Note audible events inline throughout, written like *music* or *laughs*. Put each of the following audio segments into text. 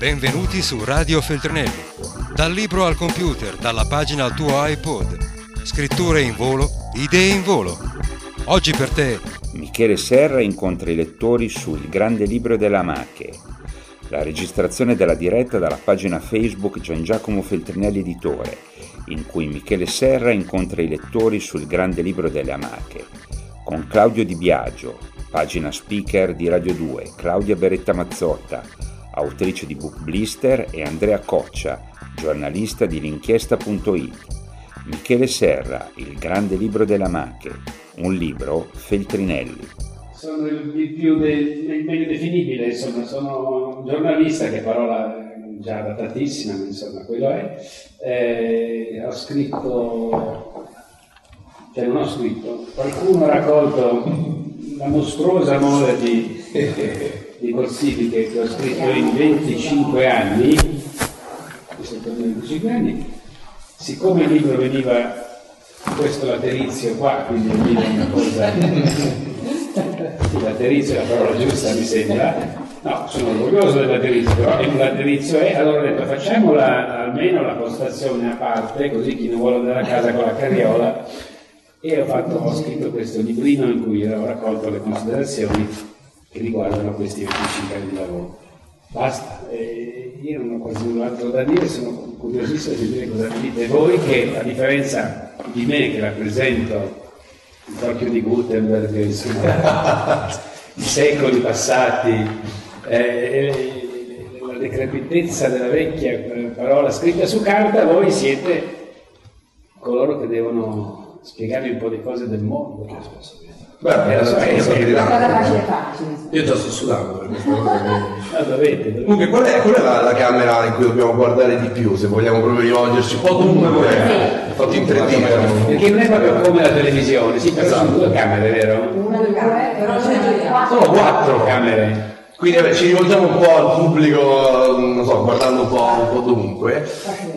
Benvenuti su Radio Feltrinelli. Dal libro al computer, dalla pagina al tuo iPod. Scritture in volo, idee in volo. Oggi per te Michele Serra incontra i lettori sul Grande Libro della Mache. La registrazione della diretta dalla pagina Facebook Gian Giacomo Feltrinelli Editore, in cui Michele Serra incontra i lettori sul Grande Libro delle Amache, con Claudio Di Biagio, pagina speaker di Radio 2, Claudia Beretta Mazzotta, autrice di Book Blister, e Andrea Coccia, giornalista di l'inchiesta.it. Michele Serra, Il Grande Libro delle Amache, un libro Feltrinelli. Sono il più de- meglio definibile, insomma, sono un giornalista, che parola già datatissima, ma insomma, quello è. Eh, ho scritto, cioè non ho scritto, qualcuno ha raccolto la mostruosa mole di, *laughs* di classifiche che ho scritto in 25 anni, 25 anni, siccome il libro veniva questo laterizio qua, quindi veniva una cosa *laughs* laterizio è la parola giusta mi sembra. No, sono orgoglioso del laterizio però è un laterizio è allora ho detto facciamola almeno la postazione a parte così chi non vuole andare a casa con la carriola. E ho, fatto, ho scritto questo librino in cui ho raccolto le considerazioni che riguardano questi 25 anni di lavoro basta eh, io non ho quasi null'altro da dire sono curiosissimo di dire cosa dite voi che a differenza di me che rappresento il tocchio di Gutenberg, insomma, *laughs* i secoli passati, eh, la decrepitezza della vecchia parola scritta su carta, voi siete coloro che devono spiegarvi un po' di cose del mondo. Beh, Eh, lo so, tanto. facile facile. Io già sto sudando per questa cosa. che- Ah. Comunque, qual è, qual è la, la camera in cui dobbiamo guardare di più? Se vogliamo proprio rivolgerci un po' dovunque, è fatto in 3D. però. Perché non è proprio come la televisione, sì, però sono due camere, vero? Una due camere, però sono quattro. Sono quattro camere. Quindi vabbè, ci rivolgiamo un po' al pubblico, non so, guardando un po', un po' dovunque.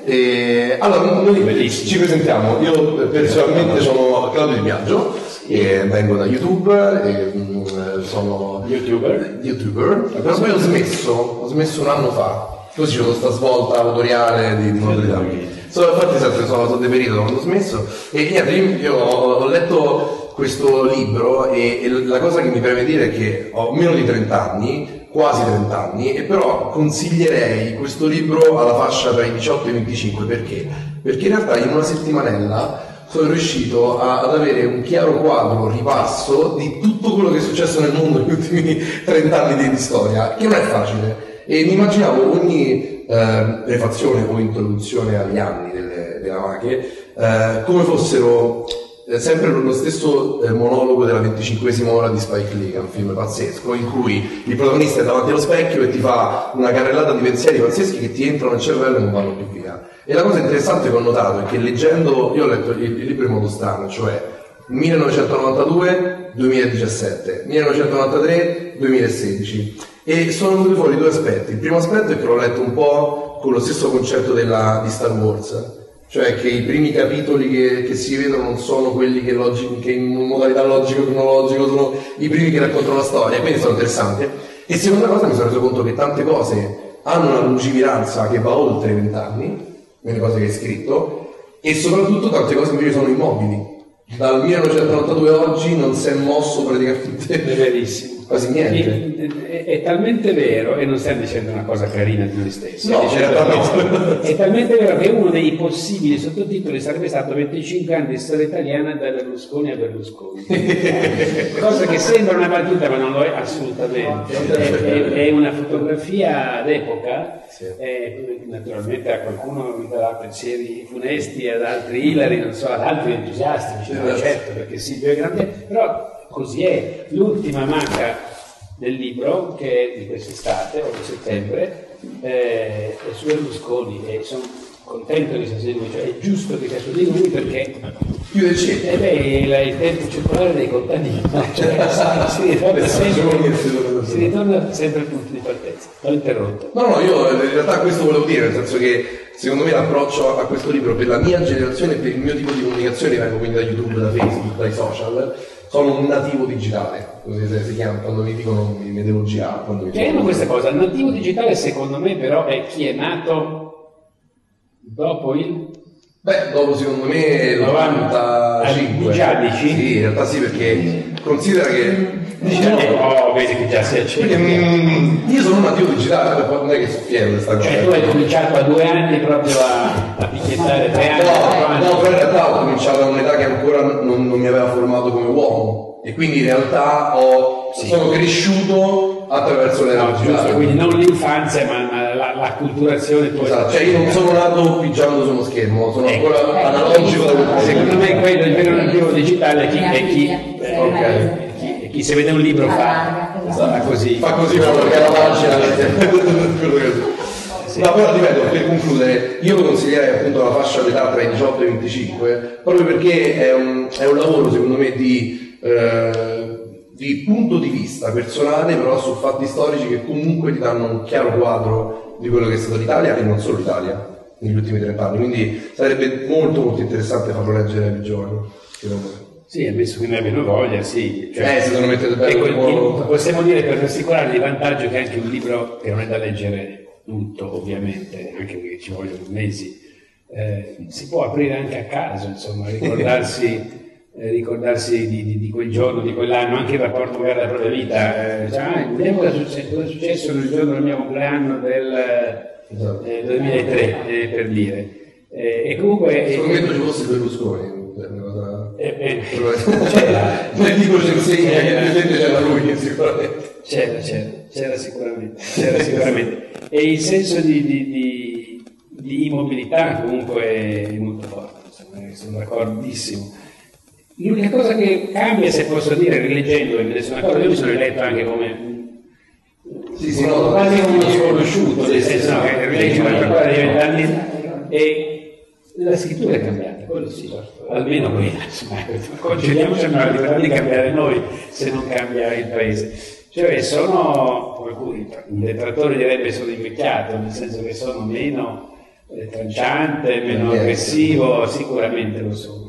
E, allora, noi Bellissimo. ci presentiamo. Io eh, personalmente sono Claudio Di Biagio, e vengo da YouTube, e, mm, sono YouTuber. youtuber, però poi ho smesso, ho smesso un anno fa, così ho questa svolta autoriale di, modalità. So, infatti sempre sono, sono deperito quando ho smesso e niente, io, io ho, ho letto questo libro e, e la cosa che mi preme dire è che ho meno di 30 anni, quasi 30 anni, e però consiglierei questo libro alla fascia tra i 18 e i 25 perché? Perché in realtà in una settimanella sono riuscito a- ad avere un chiaro quadro, ripasso di tutto quello che è successo nel mondo negli ultimi *laughs* 30 anni di, storia, che non è facile. E mi immaginavo ogni eh, prefazione o introduzione agli anni delle, della Mache eh, come fossero eh, sempre lo stesso eh, monologo della 25esima ora di Spike Lee, che è un film pazzesco, in cui il protagonista è davanti allo specchio e ti fa una carrellata di pensieri pazzeschi che ti entrano nel cervello e non vanno più via. E la cosa interessante che ho notato è che leggendo, io ho letto il, il libro in modo strano, cioè 1992-2017, 1993-2016 e sono venuti fuori due aspetti. Il primo aspetto è che l'ho letto un po' con lo stesso concetto della- di Star Wars, cioè che i primi capitoli che, che si vedono non sono quelli che, logi- che in modalità logico-cronologico sono i primi che raccontano la storia, quindi sono interessanti. E seconda cosa mi sono reso conto che tante cose hanno una lungimiranza che va oltre i vent'anni, nelle cose che hai scritto, e soprattutto tante cose invece sono immobili. Dal 1992 a oggi non si è mosso È praticamente verissimo. Quasi niente. È, è talmente vero, e non stiamo dicendo una cosa carina di noi stessi, No, dicendo- certamente. è talmente vero che uno dei possibili sottotitoli sarebbe stato 25 anni di storia italiana da Berlusconi a Berlusconi. *laughs* cosa che sembra una battuta, ma non lo è assolutamente. È, è- è una fotografia d'epoca. Sì. Eh, naturalmente a qualcuno mi darà pensieri funesti, ad altri ilari, non so, ad altri entusiasti, Certo. certo perché Silvio è grande, però così è. L'ultima manca del libro, che è di quest'estate o di settembre, eh, è su Berlusconi e sono contento che sia su di lui, cioè è giusto che sia su di lui perché Più del centro. eh beh, il, il tempo circolare dei contadini, *laughs* cioè, si, si ritorna sempre, si ritorna sempre al punto di partenza. L'ho interrotto. No, no, io in realtà questo volevo dire, nel senso che secondo me l'approccio a questo libro per la mia generazione e per il mio tipo di comunicazione, vengo quindi da YouTube, da Facebook, dai social, sono un nativo digitale, così si, chiama, quando mi dicono girare. Quando mi Chiariamo questa cosa, il nativo digitale secondo me però è chi è nato dopo il... Beh, dopo secondo me l'85. Già dici? Sì, in realtà sì, perché considera che... Diciamo, oh, vedi che già si Perché, mm, io sono un nativo digitale, non è che sono fiero di questa cosa. Cioè tu hai cominciato a due anni proprio a, a picchiettare tre anni, No, no, però in realtà ho cominciato a un'età che ancora non, non mi aveva formato come uomo. E quindi in realtà ho- sono cresciuto attraverso le No, giusto, quindi non l'infanzia ma la, la culturazione poi. Esatto, cioè io non sono nato pigiando sullo schermo, sono Ecco. ancora analogico punto di Secondo me quello il vero nativo digitale è chi, è chi, Sì, ok. chi- è chi se vede un libro fa, fa così. Fa così no, perché la pagina *laughs* quello che- No, però ripeto, per concludere, io consiglierei appunto la fascia d'età tra i 18 e i 25, proprio perché è un, è un lavoro secondo me di, eh, di punto di vista personale, però su fatti storici che comunque ti danno un chiaro quadro di quello che è stato l'Italia e non solo l'Italia negli ultimi 30 anni, quindi sarebbe molto molto interessante farlo leggere ai più giovani, secondo me. Sì, ammesso che ne abbiano voglia, sì. Eh, se lo mettete possiamo dire per rassicurare il vantaggio che anche un libro che non è da leggere tutto, ovviamente, anche perché ci vogliono mesi, eh, si può aprire anche a caso, insomma, ricordarsi, *laughs* eh, ricordarsi di, di- di quel giorno, di quell'anno, anche il rapporto magari della propria vita. Eh, cioè, ah, vediamo cosa è successo, nel giorno del mio compleanno del Esatto. eh, 2003, eh, per dire. Eh, e comunque... Se eh, un momento ci fosse Berlusconi, è una cosa... eh, eh, C'era, nel tipo ci insegna che evidentemente c'era lui sicuramente. C'era, c'era, c'era sicuramente, c'era sicuramente. E il senso di, di- di- immobilità comunque è molto forte, insomma, eh, sono d'accordissimo. L'unica cosa che cambia, se posso dire, rileggendo, me ne sono accorto, io mi sono eletto anche come Sì, sì, no, quasi uno sconosciuto, nel senso che rileggi un'altra cosa di vent'anni e la scrittura è cambiata, quello sì, almeno quella, insomma, concediamoci la libertà di cambiare noi se non cambia il paese. Cioè sono, qualcuno, un detrattore direbbe sono invecchiato, nel senso che sono meno eh, tranciante, meno aggressivo, sicuramente lo sono.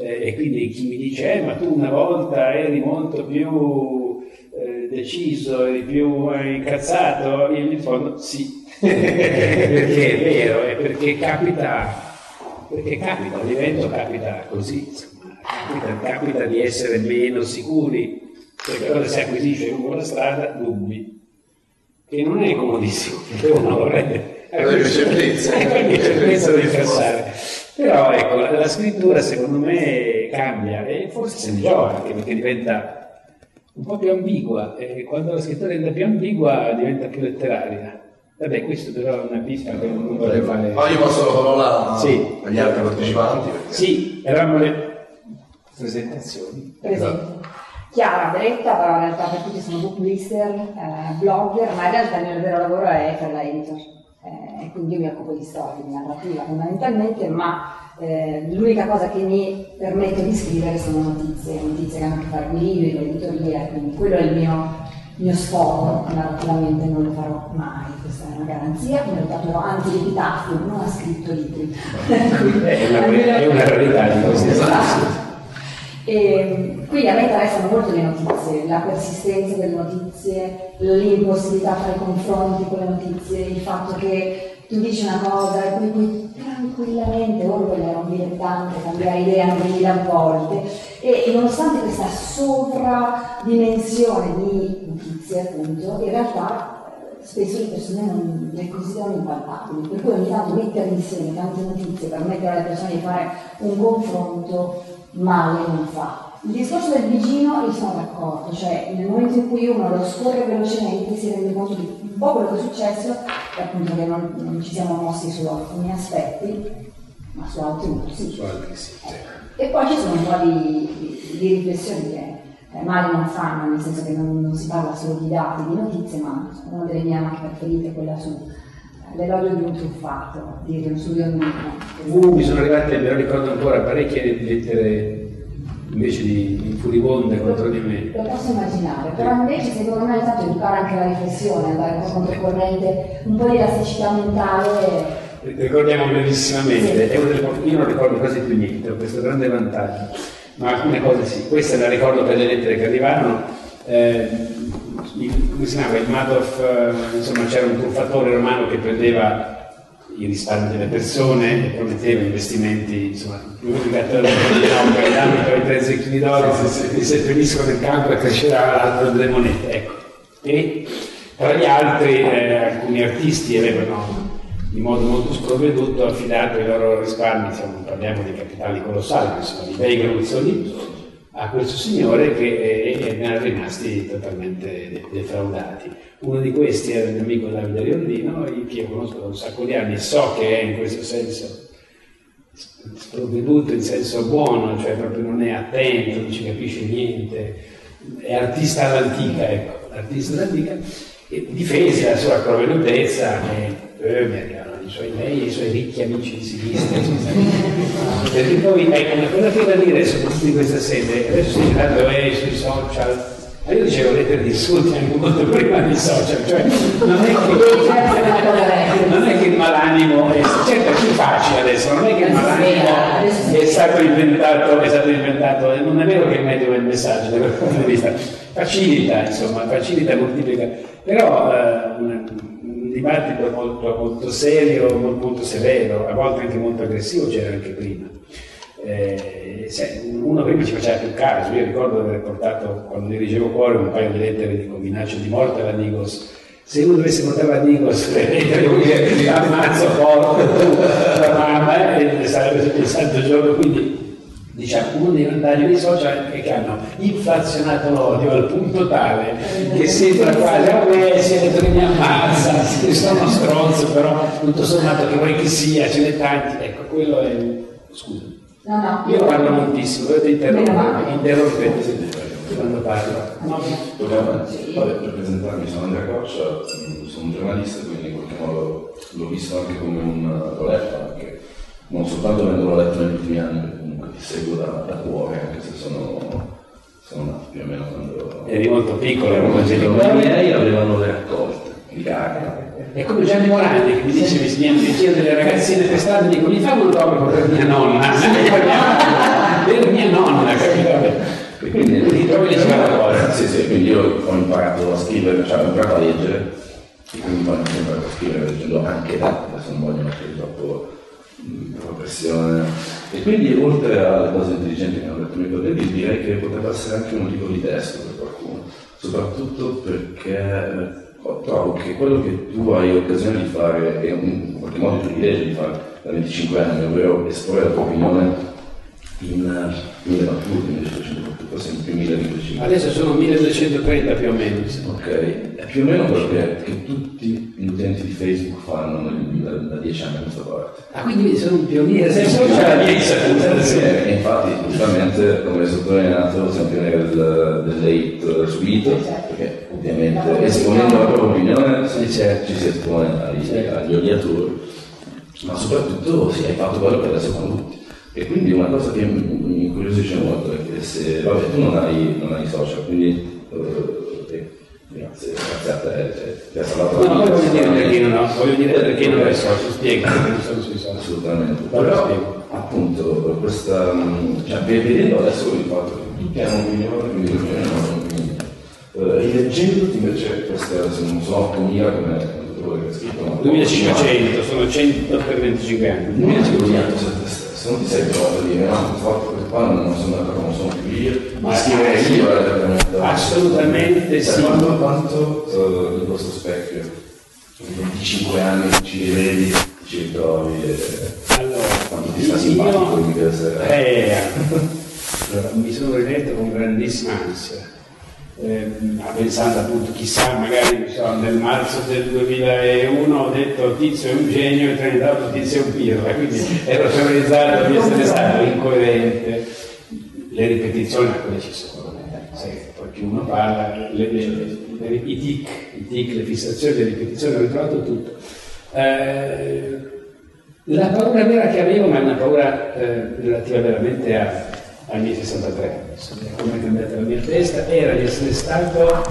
Eh, e quindi chi mi dice, eh, ma tu una volta eri molto più eh, deciso, eri più eh, incazzato, io gli rispondo sì, *laughs* perché è vero, è perché capita, perché capita, l'evento capita così, capita, capita di essere meno sicuri, perché allora si acquisisce lungo la strada dubbi, che non è comodissimo, perché uno vorrebbe Avere certezza. avere certezza di incassare. Però ecco, la, la scrittura secondo me cambia e forse se ne gioca anche perché diventa un po' più ambigua e quando la scrittura diventa più ambigua diventa più letteraria. Vabbè, questo però è una pista che non vorrei fare. Ma io passo la parola Sì. agli altri partecipanti. perché- Sì, eravamo le presentazioni. Presente. Chiara Beretta, però in realtà per tutti sono book lister, eh, blogger, ma in realtà il mio vero lavoro è per la editor. E quindi io mi occupo di storia, di narrativa fondamentalmente, ma eh, l'unica cosa che mi permette di scrivere sono notizie, notizie che hanno a che fare con i libri, con l'editoria, quindi quello è il mio, mio sfogo, narrativamente non lo farò mai, questa è una garanzia, mi ho dato anche l'epitaffio, non ha scritto libri. È una, *laughs* è una rarità di questi Esatto. E, quindi a me interessano molto le notizie, la persistenza delle notizie, l'impossibilità a fare confronti con le notizie, il fatto che tu dici una cosa e poi tranquillamente, Orwell era un dilettante, cambiare idea mille volte e nonostante questa sovradimensione di notizie appunto, in realtà eh, spesso le persone non le considerano impalpabili, per cui ogni tanto mettere insieme tante notizie per permettere alle persone di fare un confronto male non fa. Il discorso del vicino io sono d'accordo, cioè nel momento in cui uno lo scorre velocemente si rende conto di un po' quello che è successo e appunto che non, non ci siamo mossi su alcuni aspetti, ma su altri no, sì. E poi ci sono un po' di, di- di riflessioni che eh, male non fanno, nel senso che non, non si parla solo di dati, di notizie, ma una delle mie anche preferite è quella su eh, l'elogio di un truffato, di su di un Uh, mi sono arrivate, me lo ricordo ancora, parecchie lettere invece di, furibonde contro di me. Lo posso immaginare, però invece secondo me è stato educare anche la riflessione, andare un po' controcorrente, un po' di elasticità mentale. Ricordiamo delle poche- io non ricordo quasi più niente, ho questo grande vantaggio. ma alcune cose sì. Questa la ricordo per le lettere che arrivarono. Eh, il, come si chiama? Il Madoff, eh, insomma c'era un truffatore romano che prendeva i risparmi delle persone e prometteva investimenti, insomma, l'unico no, danno per i 3 zecchini d'oro, se seppelliscono nel campo e crescerà l'altro delle monete. Ecco. E tra gli altri eh, alcuni artisti avevano in modo molto sprovveduto affidato i loro risparmi, insomma, parliamo di capitali colossali, insomma, di bei gruzzoli, a questo signore che eh, eh, erano rimasti totalmente defraudati. Uno di questi era il mio amico Davide Riondino, che io conosco da un sacco di anni so che è in questo senso sprovveduto in senso buono, cioè proprio non è attento, non ci capisce niente, è artista all'antica, ecco, artista all'antica, e difese la sua provvedutezza e eh, i suoi, lei e i suoi ricchi amici di sinistra, *laughs* perché poi ecco, una cosa che da dire su di questa sede, adesso si è girato eh, sui social, ma io dicevo lettere di insulti anche molto prima dei social, cioè non è che, non è che il malanimo è, certo è più facile adesso, non è che il malanimo è stato inventato, è stato inventato non è vero che il medium è il messaggio da quel punto di vista, facilita, insomma, facilita, moltiplica, però eh, un, dibattito molto, molto serio, molto, severo, a volte anche molto aggressivo c'era anche prima. Eh, uno prima ci faceva più caso, io ricordo di aver portato quando dirigevo cuore un paio di lettere di minaccia di morte alla Nigos. Se uno dovesse portare la Nigos le *laughs* lettere, vuol dire ammazzo forte la mamma e sarebbe il santo giorno, quindi diciamo, uno dei vantaggi dei social è che hanno inflazionato l'odio al punto tale che sembra quasi, a me si è detto che mi ammazza, sono uno stronzo, però tutto sommato che vuoi che sia, ce n'è tanti, ecco, quello è... scusa. No, no. Io parlo moltissimo, dovete interrompere, interrompete quando parlo. No. Vabbè, per presentarmi sono Andrea Coccia, sono un giornalista, quindi in qualche modo l'ho visto anche come un l'ho letto anche, non soltanto avendo letto negli ultimi anni, seguo da, da cuore, anche se sono, sono nato più o meno quando... Eri molto piccolo, ero I miei avevano le raccolte di carta è come Gianni Morandi che mi dice, mi, chiedo delle ragazzine per strada, mi dico, mi fa un autografo *laughs* per mia nonna, per mia nonna, capito? Quindi ti trovi le sue Sì, sì, quindi io ho imparato a scrivere, cioè ho imparato a leggere, e quindi poi ho imparato a scrivere leggendo anche da, adesso non voglio mettere troppo, troppa pressione. E quindi oltre alle cose intelligenti che hanno detto i colleghi, direi che potrebbe essere anche un tipo di testo per qualcuno, soprattutto perché trovo che quello che tu hai occasione di fare è in qualche modo il privilegio di fare da 25 anni, ovvero esporre la tua opinione in mille battute, 1200 battute, sempre 1200. Adesso sono 1230 più o meno. Ok, è più o meno quello che, che tutti gli utenti di Facebook fanno da, da 10 anni a questa parte. Ah, quindi sono un pioniere, sei social E infatti, giustamente, come sottolineato, sei un pioniere del, dell'hate subito, perché ovviamente esponendo la propria opinione ci si espone agli, agli odiatori, ma soprattutto si sì, hai fatto quello che adesso fanno tutti. E quindi una cosa che mi incuriosisce molto è che se, vabbè, tu non hai, non hai social, quindi eh, grazie, grazie a te, cioè, ti ha salvato la vita. No, voglio dire perché non, ho, voglio dire perché non hai social, spiega perché sono sui social. Assolutamente, però appunto questa, cioè, vedendo adesso il fatto che tutti hanno un'opinione, quindi l'opinione non è un'opinione, eh, leggendo invece queste, non so, 8000 come quello che è scritto, ma 2500, sono 100 per 25 anni. 2500 se non ti sei trovato di dire no, fatto per qua non sono d'accordo, non sono più io, ma scrivere io era Assolutamente cioè, sì. Quanto, quanto uh, in questo specchio, in 25 anni ci rivedi, ci ritrovi e allora, quanto ti sta simpatico io, di essere. Eh, allora, mi sono riletto con grandissima ansia eh, pensando appunto chissà magari so, nel marzo del 2001 ho detto Tizio è un genio e 38 Tizio è un pirla quindi ero terrorizzato di essere stato incoerente. Le ripetizioni quelle ci sono sai, perché uno parla le, le, le, i tic i tic, le fissazioni, le ripetizioni ho ritrovato tutto. Eh, la paura vera che avevo ma è una paura eh, relativa veramente a anni 63, come è cambiata la mia testa, era di essere stato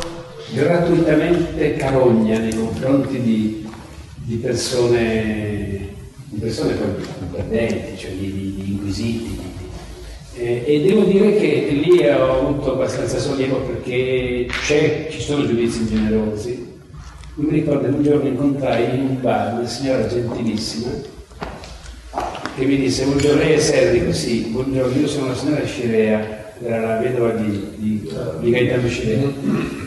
gratuitamente carogna nei confronti di, di persone, di persone perdenti, cioè di, di, di inquisiti. Eh, e devo dire che lì ho avuto abbastanza sollievo perché ci sono giudizi generosi. Mi ricordo che un giorno incontrai in un bar una signora gentilissima che mi disse buongiorno, lei è Serri, così, buongiorno, io sono una signora Scirea, era la vedova di, di, di Gaetano Scirea.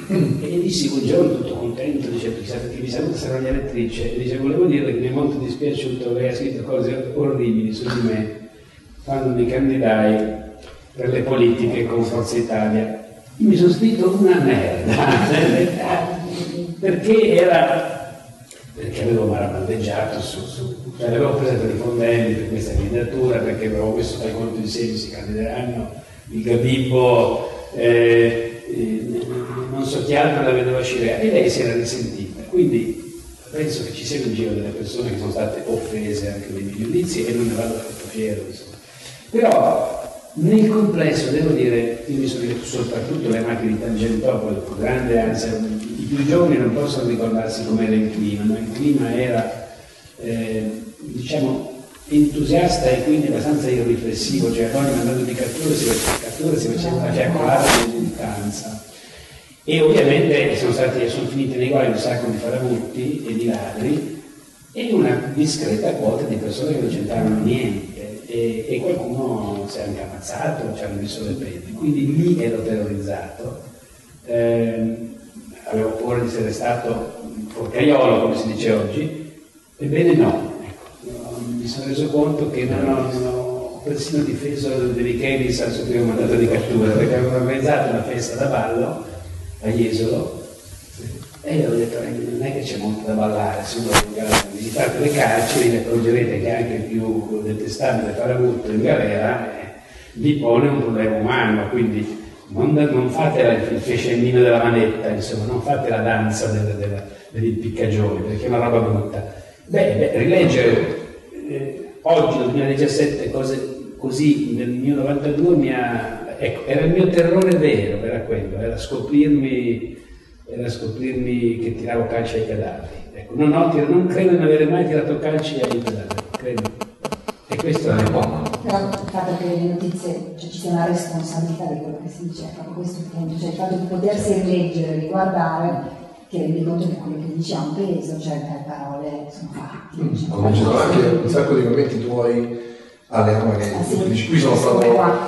E gli dissi buongiorno, tutto contento, dice, che mi saluta sarà la lettrice, e dice volevo dirle che mi è molto dispiaciuto, lei ha scritto cose orribili su di me quando mi candidai per le politiche con Forza Italia. Mi sono scritto una merda, *laughs* perché era perché avevo maramaldeggiato su, su cioè avevo presentato i fondelli per questa candidatura, perché avevo messo fai conto di sé si candideranno, il Gabibbo, eh, eh, non so chi altro la vedova Scirea, e lei si era risentita. Quindi penso che ci sia un giro delle persone che sono state offese anche nei miei giudizi e non ne vado troppo fiero. Insomma. Però nel complesso devo dire, io mi sono detto soprattutto le macchine di Tangentopoli, con grande ansia, i più giovani non possono ricordarsi com'era il clima, ma il clima era, eh, diciamo, entusiasta e quindi abbastanza irriflessivo, cioè ogni mandato di cattura si faceva, cattura, si faceva fiaccolare di militanza. E ovviamente sono, stati, sono finiti nei guai un sacco di farabutti e di ladri e una discreta quota di persone che non c'entravano niente e, e qualcuno si è anche ammazzato, ci hanno messo le penne, quindi lì ero terrorizzato, eh, avevo paura di essere stato porcaiolo come si dice oggi, ebbene no, ecco, mi sono reso conto che non ho, non ho persino difeso De Michelis al suo primo mandato di cattura, perché avevo organizzato una festa da ballo a Jesolo e io ho detto, non è che c'è molto da ballare, se uno visitate le carceri, ne accorgerete che anche il più detestabile farabutto in galera eh, vi pone un problema umano, quindi non, non fate la, il fescennino della manetta, insomma, non fate la danza del, del, dell'impiccagione, perché è una roba brutta. Beh, beh rileggere eh, oggi, nel 2017, cose così nel mio 92 mi ha, ecco, era il mio terrore vero, era quello, era scoprirmi era scoprirmi che tiravo calci ai cadaveri. Ecco, non, ho, non credo di avere mai tirato calci ai cadaveri, credo. E questo è buono. Però il fatto che le notizie cioè, ci sia una responsabilità di quello che si dice, è proprio questo punto, cioè il fatto di potersi rileggere, riguardare, che rendi conto che quello che dici ha un peso, cioè le parole sono fatti. Mm, cioè, come ci sono anche un sacco di commenti tuoi alle Amache. Ah, sì. Qui sono stato,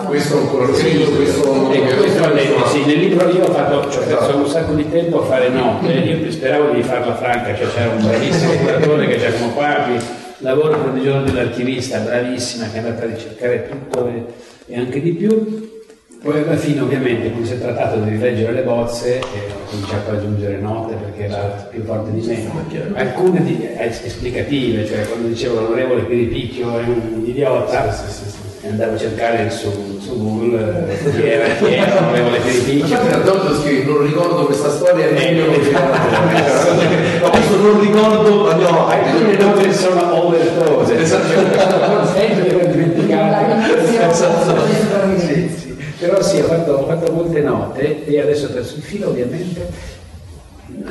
questo ancora lo scritto, questo non ecco, questo ha detto, sì, nel libro io ho fatto, cioè, ho perso un sacco di tempo a fare note, io speravo di farla franca, cioè c'era un bravissimo curatore che Giacomo Papi, lavoro per il giorno dell'archivista, bravissima, che è andata a ricercare tutto e, e anche di più. Poi alla fine ovviamente quando si è trattato di rileggere le bozze ho cominciato ad aggiungere note perché era più forte di me, alcune di, eh, esplicative, cioè quando dicevo l'onorevole Piripicchio è un idiota, sì, sì, sì, e andavo a cercare su, su Google eh, chi era, chi era l'onorevole Piripicchio. Ma scrivi, non ricordo questa storia e meglio che Adesso non ricordo, ma no, alcune note sono overdose, esatto, sempre per dimenticare. Esatto. Però sì, ho fatto, ho fatto molte note e adesso ho perso il filo ovviamente.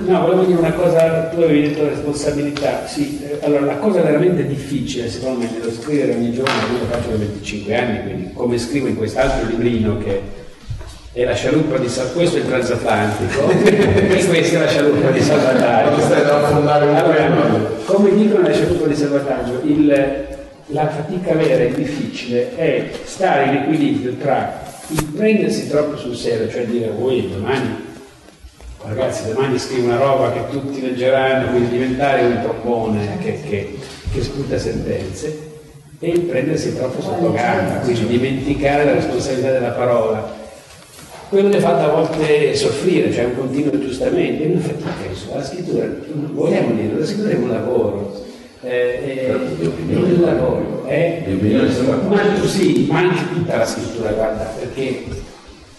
No, volevo dire una cosa, tu avevi detto responsabilità, sì, eh, allora la cosa veramente difficile secondo me nello scrivere ogni giorno, io lo faccio da 25 anni, quindi come scrivo in quest'altro librino che è la scialuppa di salvataggio, questo è il transatlantico *laughs* e questa è la scialuppa di salvataggio. Allora, come dicono la scialuppa di salvataggio, il, la fatica vera e difficile è stare in equilibrio tra il prendersi troppo sul serio, cioè dire voi domani, ragazzi domani scrivo una roba che tutti leggeranno, quindi diventare un trombone che, che, che sputa sentenze, e il prendersi troppo sotto gamba, quindi dimenticare la responsabilità della parola. Quello che fa a volte soffrire, cioè un continuo aggiustamento, è una fatica, la scrittura, vogliamo dire, la scrittura è un lavoro eh, eh, il lavoro eh, ma tu sì, ma anche tutta la scrittura, guarda, perché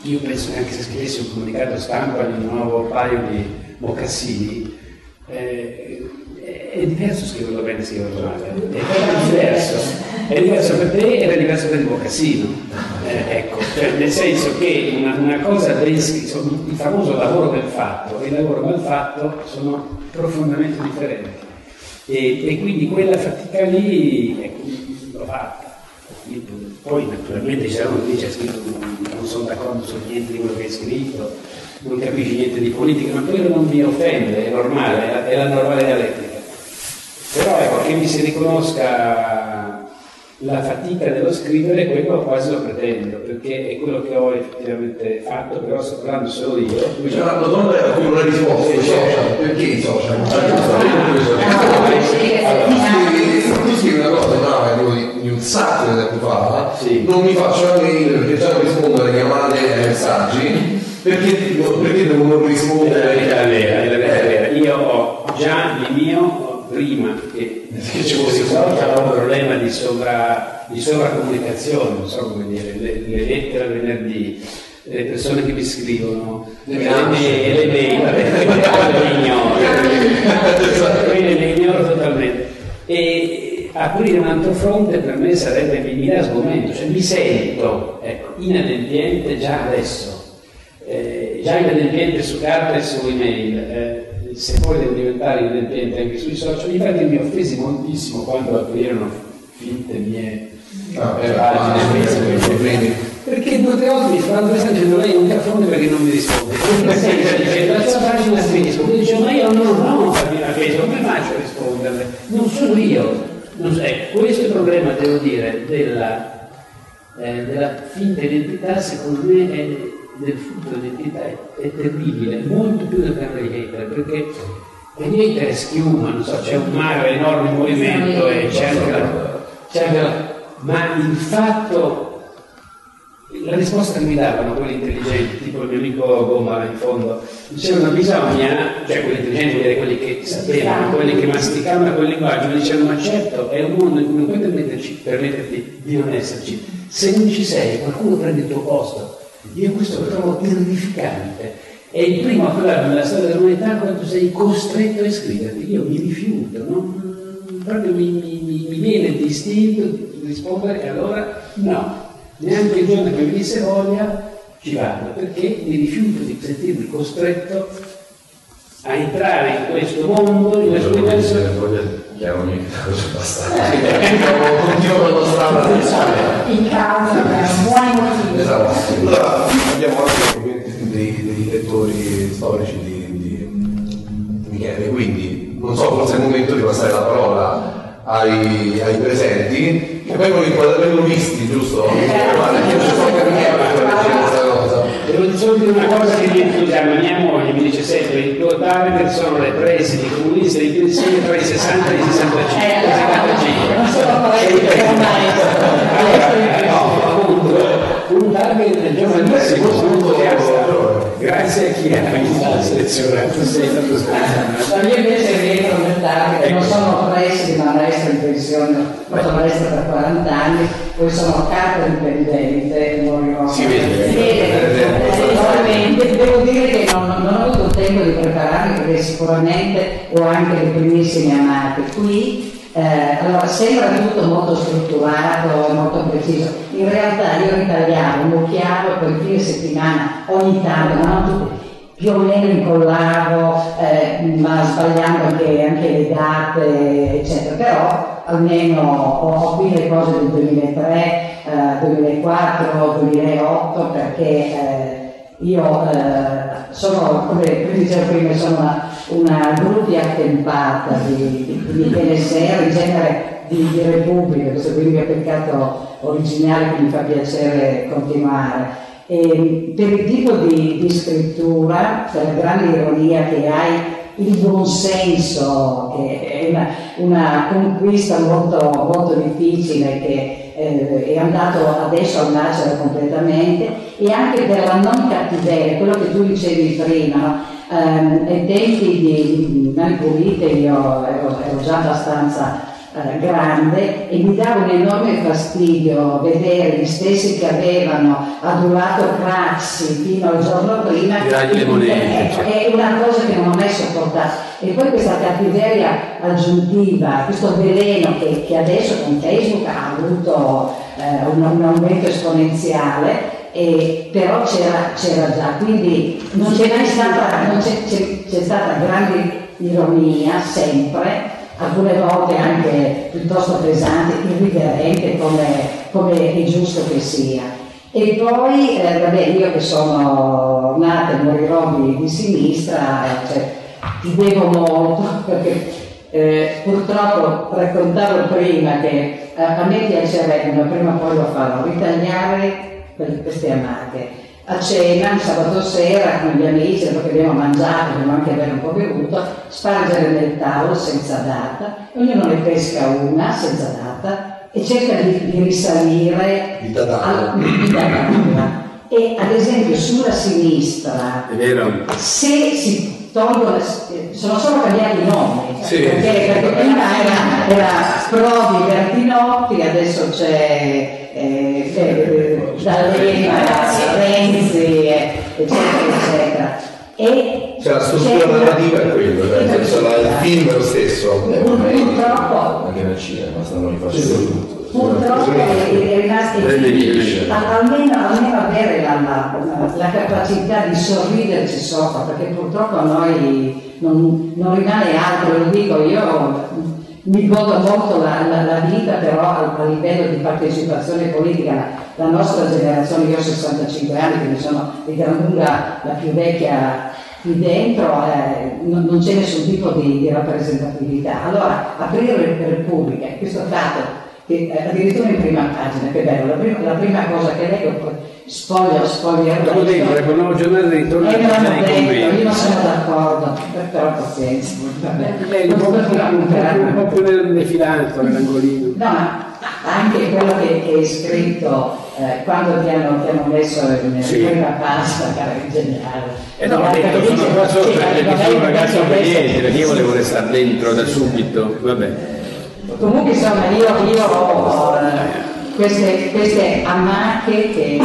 io penso che anche se scrivessi un comunicato stampa di un nuovo paio di mocassini, eh, è diverso scriverlo bene e scriverlo male, è diverso, è diverso per te ed è diverso per il mocassino, eh, ecco, cioè, nel senso che una, una cosa ben scritta, il famoso lavoro ben fatto e il lavoro mal fatto sono profondamente differenti. E, e, quindi quella fatica lì ecco, l'ho fatta. Poi naturalmente c'era uno che dice scritto, non sono d'accordo su niente di quello che hai scritto, non capisci niente di politica, ma quello non mi offende, è normale, è la normale dialettica. Però ecco, che mi si riconosca la fatica dello scrivere, quello quasi lo pretendo, perché è quello che ho effettivamente fatto, però sto parlando solo io. C'è una domanda a cui non hai risposto, i social, perché i social? tu scrivi una cosa brava di un sacco di tempo fa, non mi faccio la mail perché già rispondere alle chiamate e ai messaggi, perché, perché devo non rispondere? È la verità vera, è la verità vera. Io ho già il mio prima che, ci fosse un problema di, sovra, di sovracomunicazione, non so come dire, le, le lettere venerdì, le persone che mi scrivono, le mail, le mail, le ignoro, le ignoro totalmente. E aprire un altro fronte per me sarebbe mi dà sgomento, cioè mi sento ecco, inadempiente già adesso, eh, già inadempiente su carta e su email. Eh, se poi devo diventare indipendente anche sui social, infatti mi offesi moltissimo quando aprirono finte mie ah, eh, pagine Facebook. Perché due o tre volte mi stavano dicendo lei non caffone perché non mi risponde. *laughs* la sua pagina Facebook, io dicevo ma io non ho una pagina Facebook, come faccio a risponderle? Non sono io. Non so, ecco, questo è il problema, devo dire, della, eh, della finta identità, secondo me è del frutto dell'identità è, è, terribile, molto più del hater, perché gli hater schiumano, so, c'è un mare enorme in movimento e c'è anche la, c'è anche la ma il fatto la risposta che mi davano quelli intelligenti, tipo il mio amico Gomma in fondo, dicevano bisogna, cioè quelli intelligenti dire quelli che sapevano, quelli che masticavano quel linguaggio, mi dicevano ma certo è un mondo in cui non puoi permetterti di non esserci, se non ci sei qualcuno prende il tuo posto, io questo lo trovo terrificante. È il primo a parlare nella storia dell'umanità quando sei costretto a iscriverti. Io mi rifiuto, no? proprio mi, mi, mi viene distinto di rispondere e allora no. Neanche il giorno che mi disse voglia ci vado, perché mi rifiuto di sentirmi costretto a entrare in questo mondo, in questo universo. Chiaramente c'è abbastanza. Continuo con la strada in casa per buoni motivi. Esatto. Allora, abbiamo anche dei, dei lettori storici di, di Michele, quindi non so, forse è il momento di passare la parola ai, ai presenti che vengono, vengono visti, giusto? Eh, Guarda, io non so che Devo solo dire una cosa che mi entusiasma, mia moglie mi dice sempre il tuo target sono le prese di comunisti di pensione tra i 60 e i 65. Eh, 65. Non sono Allora, no, appunto, un target giovanissimo, sono entusiasta. Grazie a chi ha selezionato sempre. Ma io invece rientro nel target, non sono presidi ma maestro in pensione, ho fatto maestro per 40 anni, poi sono capo dipendente, non si vede. Si vede devo dire che non, non, ho avuto tempo di prepararmi perché sicuramente ho anche le primissime amate qui. Eh, allora sembra tutto molto strutturato, molto preciso. In realtà io ritagliavo, mucchiavo per il fine settimana ogni tanto, ma non tutti più o meno incollavo, eh, ma sbagliando anche, anche, le date, eccetera. Però almeno ho qui le cose del 2003, eh, 2004, 2008, perché eh, io eh, sono, come dicevo prima, sono una, una gruppi attempata di, di, di Michele in genere di, di Repubblica, questo quindi è peccato originale che mi fa piacere continuare. E per il tipo di, di scrittura, per la grande ironia che hai, il buon senso, che è una, una conquista molto, molto difficile che eh, è andato adesso a nascere completamente e anche per la non cattiveria, quello che tu dicevi prima, no? eh, ai tempi di Mani Pulite io ero, ero già abbastanza eh, grande e mi dava un enorme fastidio vedere gli stessi che avevano adulato Craxi fino al giorno prima è, è una cosa che non ho mai sopportato. E poi questa cattiveria aggiuntiva questo veleno che, che adesso con Facebook ha avuto eh, un, un, aumento esponenziale e, però c'era, c'era, già. Quindi non c'è mai stata, c'è, c'è, c'è stata grande ironia sempre alcune volte anche piuttosto pesante, irriverente come, come è giusto che sia. E poi, eh, vabbè, io che sono nata e morirò di, di sinistra, cioè, ti devo molto *laughs* perché eh, purtroppo raccontavo prima che eh, a me piacerebbe, ma prima o poi lo farò, ritagliare queste amate. A cena, il sabato sera, con gli amici, dopo che abbiamo mangiato, abbiamo anche aver un po' bevuto, spargere nel tavolo senza data, ognuno ne pesca una senza data e cerca di, di risalire Vita d'anima. E ad esempio sulla sinistra, se si tolgono, sono solo cambiati i nomi, Sì. perché, perché prima era, era Prodi Bertinotti, adesso c'è eh, D'Alema, Renzi, eh, eccetera, eccetera. E Cioè la struttura narrativa è quella, cioè, nel senso, il film è lo stesso. Purtroppo- anche nel cinema stanno rifacendo tutto. Purtroppo è, è rimasto almeno, almeno avere la, la- la capacità di sorriderci sopra, perché purtroppo a noi non, non rimane altro, lo dico io, mi godo molto la, la- la vita, però a, a livello di partecipazione politica, la, la nostra generazione, io ho 65 anni, quindi sono di gran lunga la più vecchia qui dentro, eh, non, non c'è nessun tipo di, di rappresentatività. Allora, aprire le Repubblica, questo fatto che eh, addirittura in prima pagina, che bello, la prima, la prima cosa che leggo, poi spoglio, spoglio. Dopo dentro, con una giornata di ritorno E nei detto, io non sono d'accordo, però pazienza. vabbè. Lei un po' Non un po' più- nel defilato, nell'angolino. No, anche quello che, hai scritto eh, quando ti hanno, ti hanno messo in Sì. prima pasta, cara, è geniale. Eh no, Perché detto, sono qua sì, perché sono un ragazzo obbediente, perché io volevo restare dentro da subito, vabbè. Comunque insomma io, io ho eh, queste, queste amache che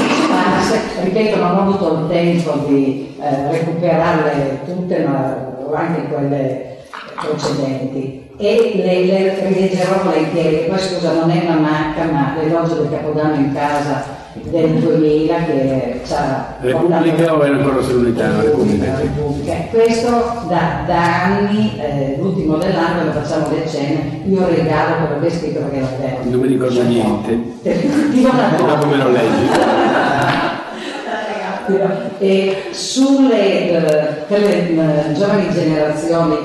sparse, ripeto non ho avuto il tempo di eh, recuperarle tutte ma anche quelle precedenti e le, le rileggerò volentieri, poi scusa non è una macca ma l'elogio del Capodanno in casa del 2000 che ci ha Repubblica o era ancora sull'unità? Repubblica. Repubblica. Questo da, da anni, eh, l'ultimo dell'anno, lo facciamo le cene, io regalo quello che è scritto perché lo devo. Non mi ricordo niente. Ti do una Dopo me lo leggi. E sulle eh, per le eh, giovani generazioni,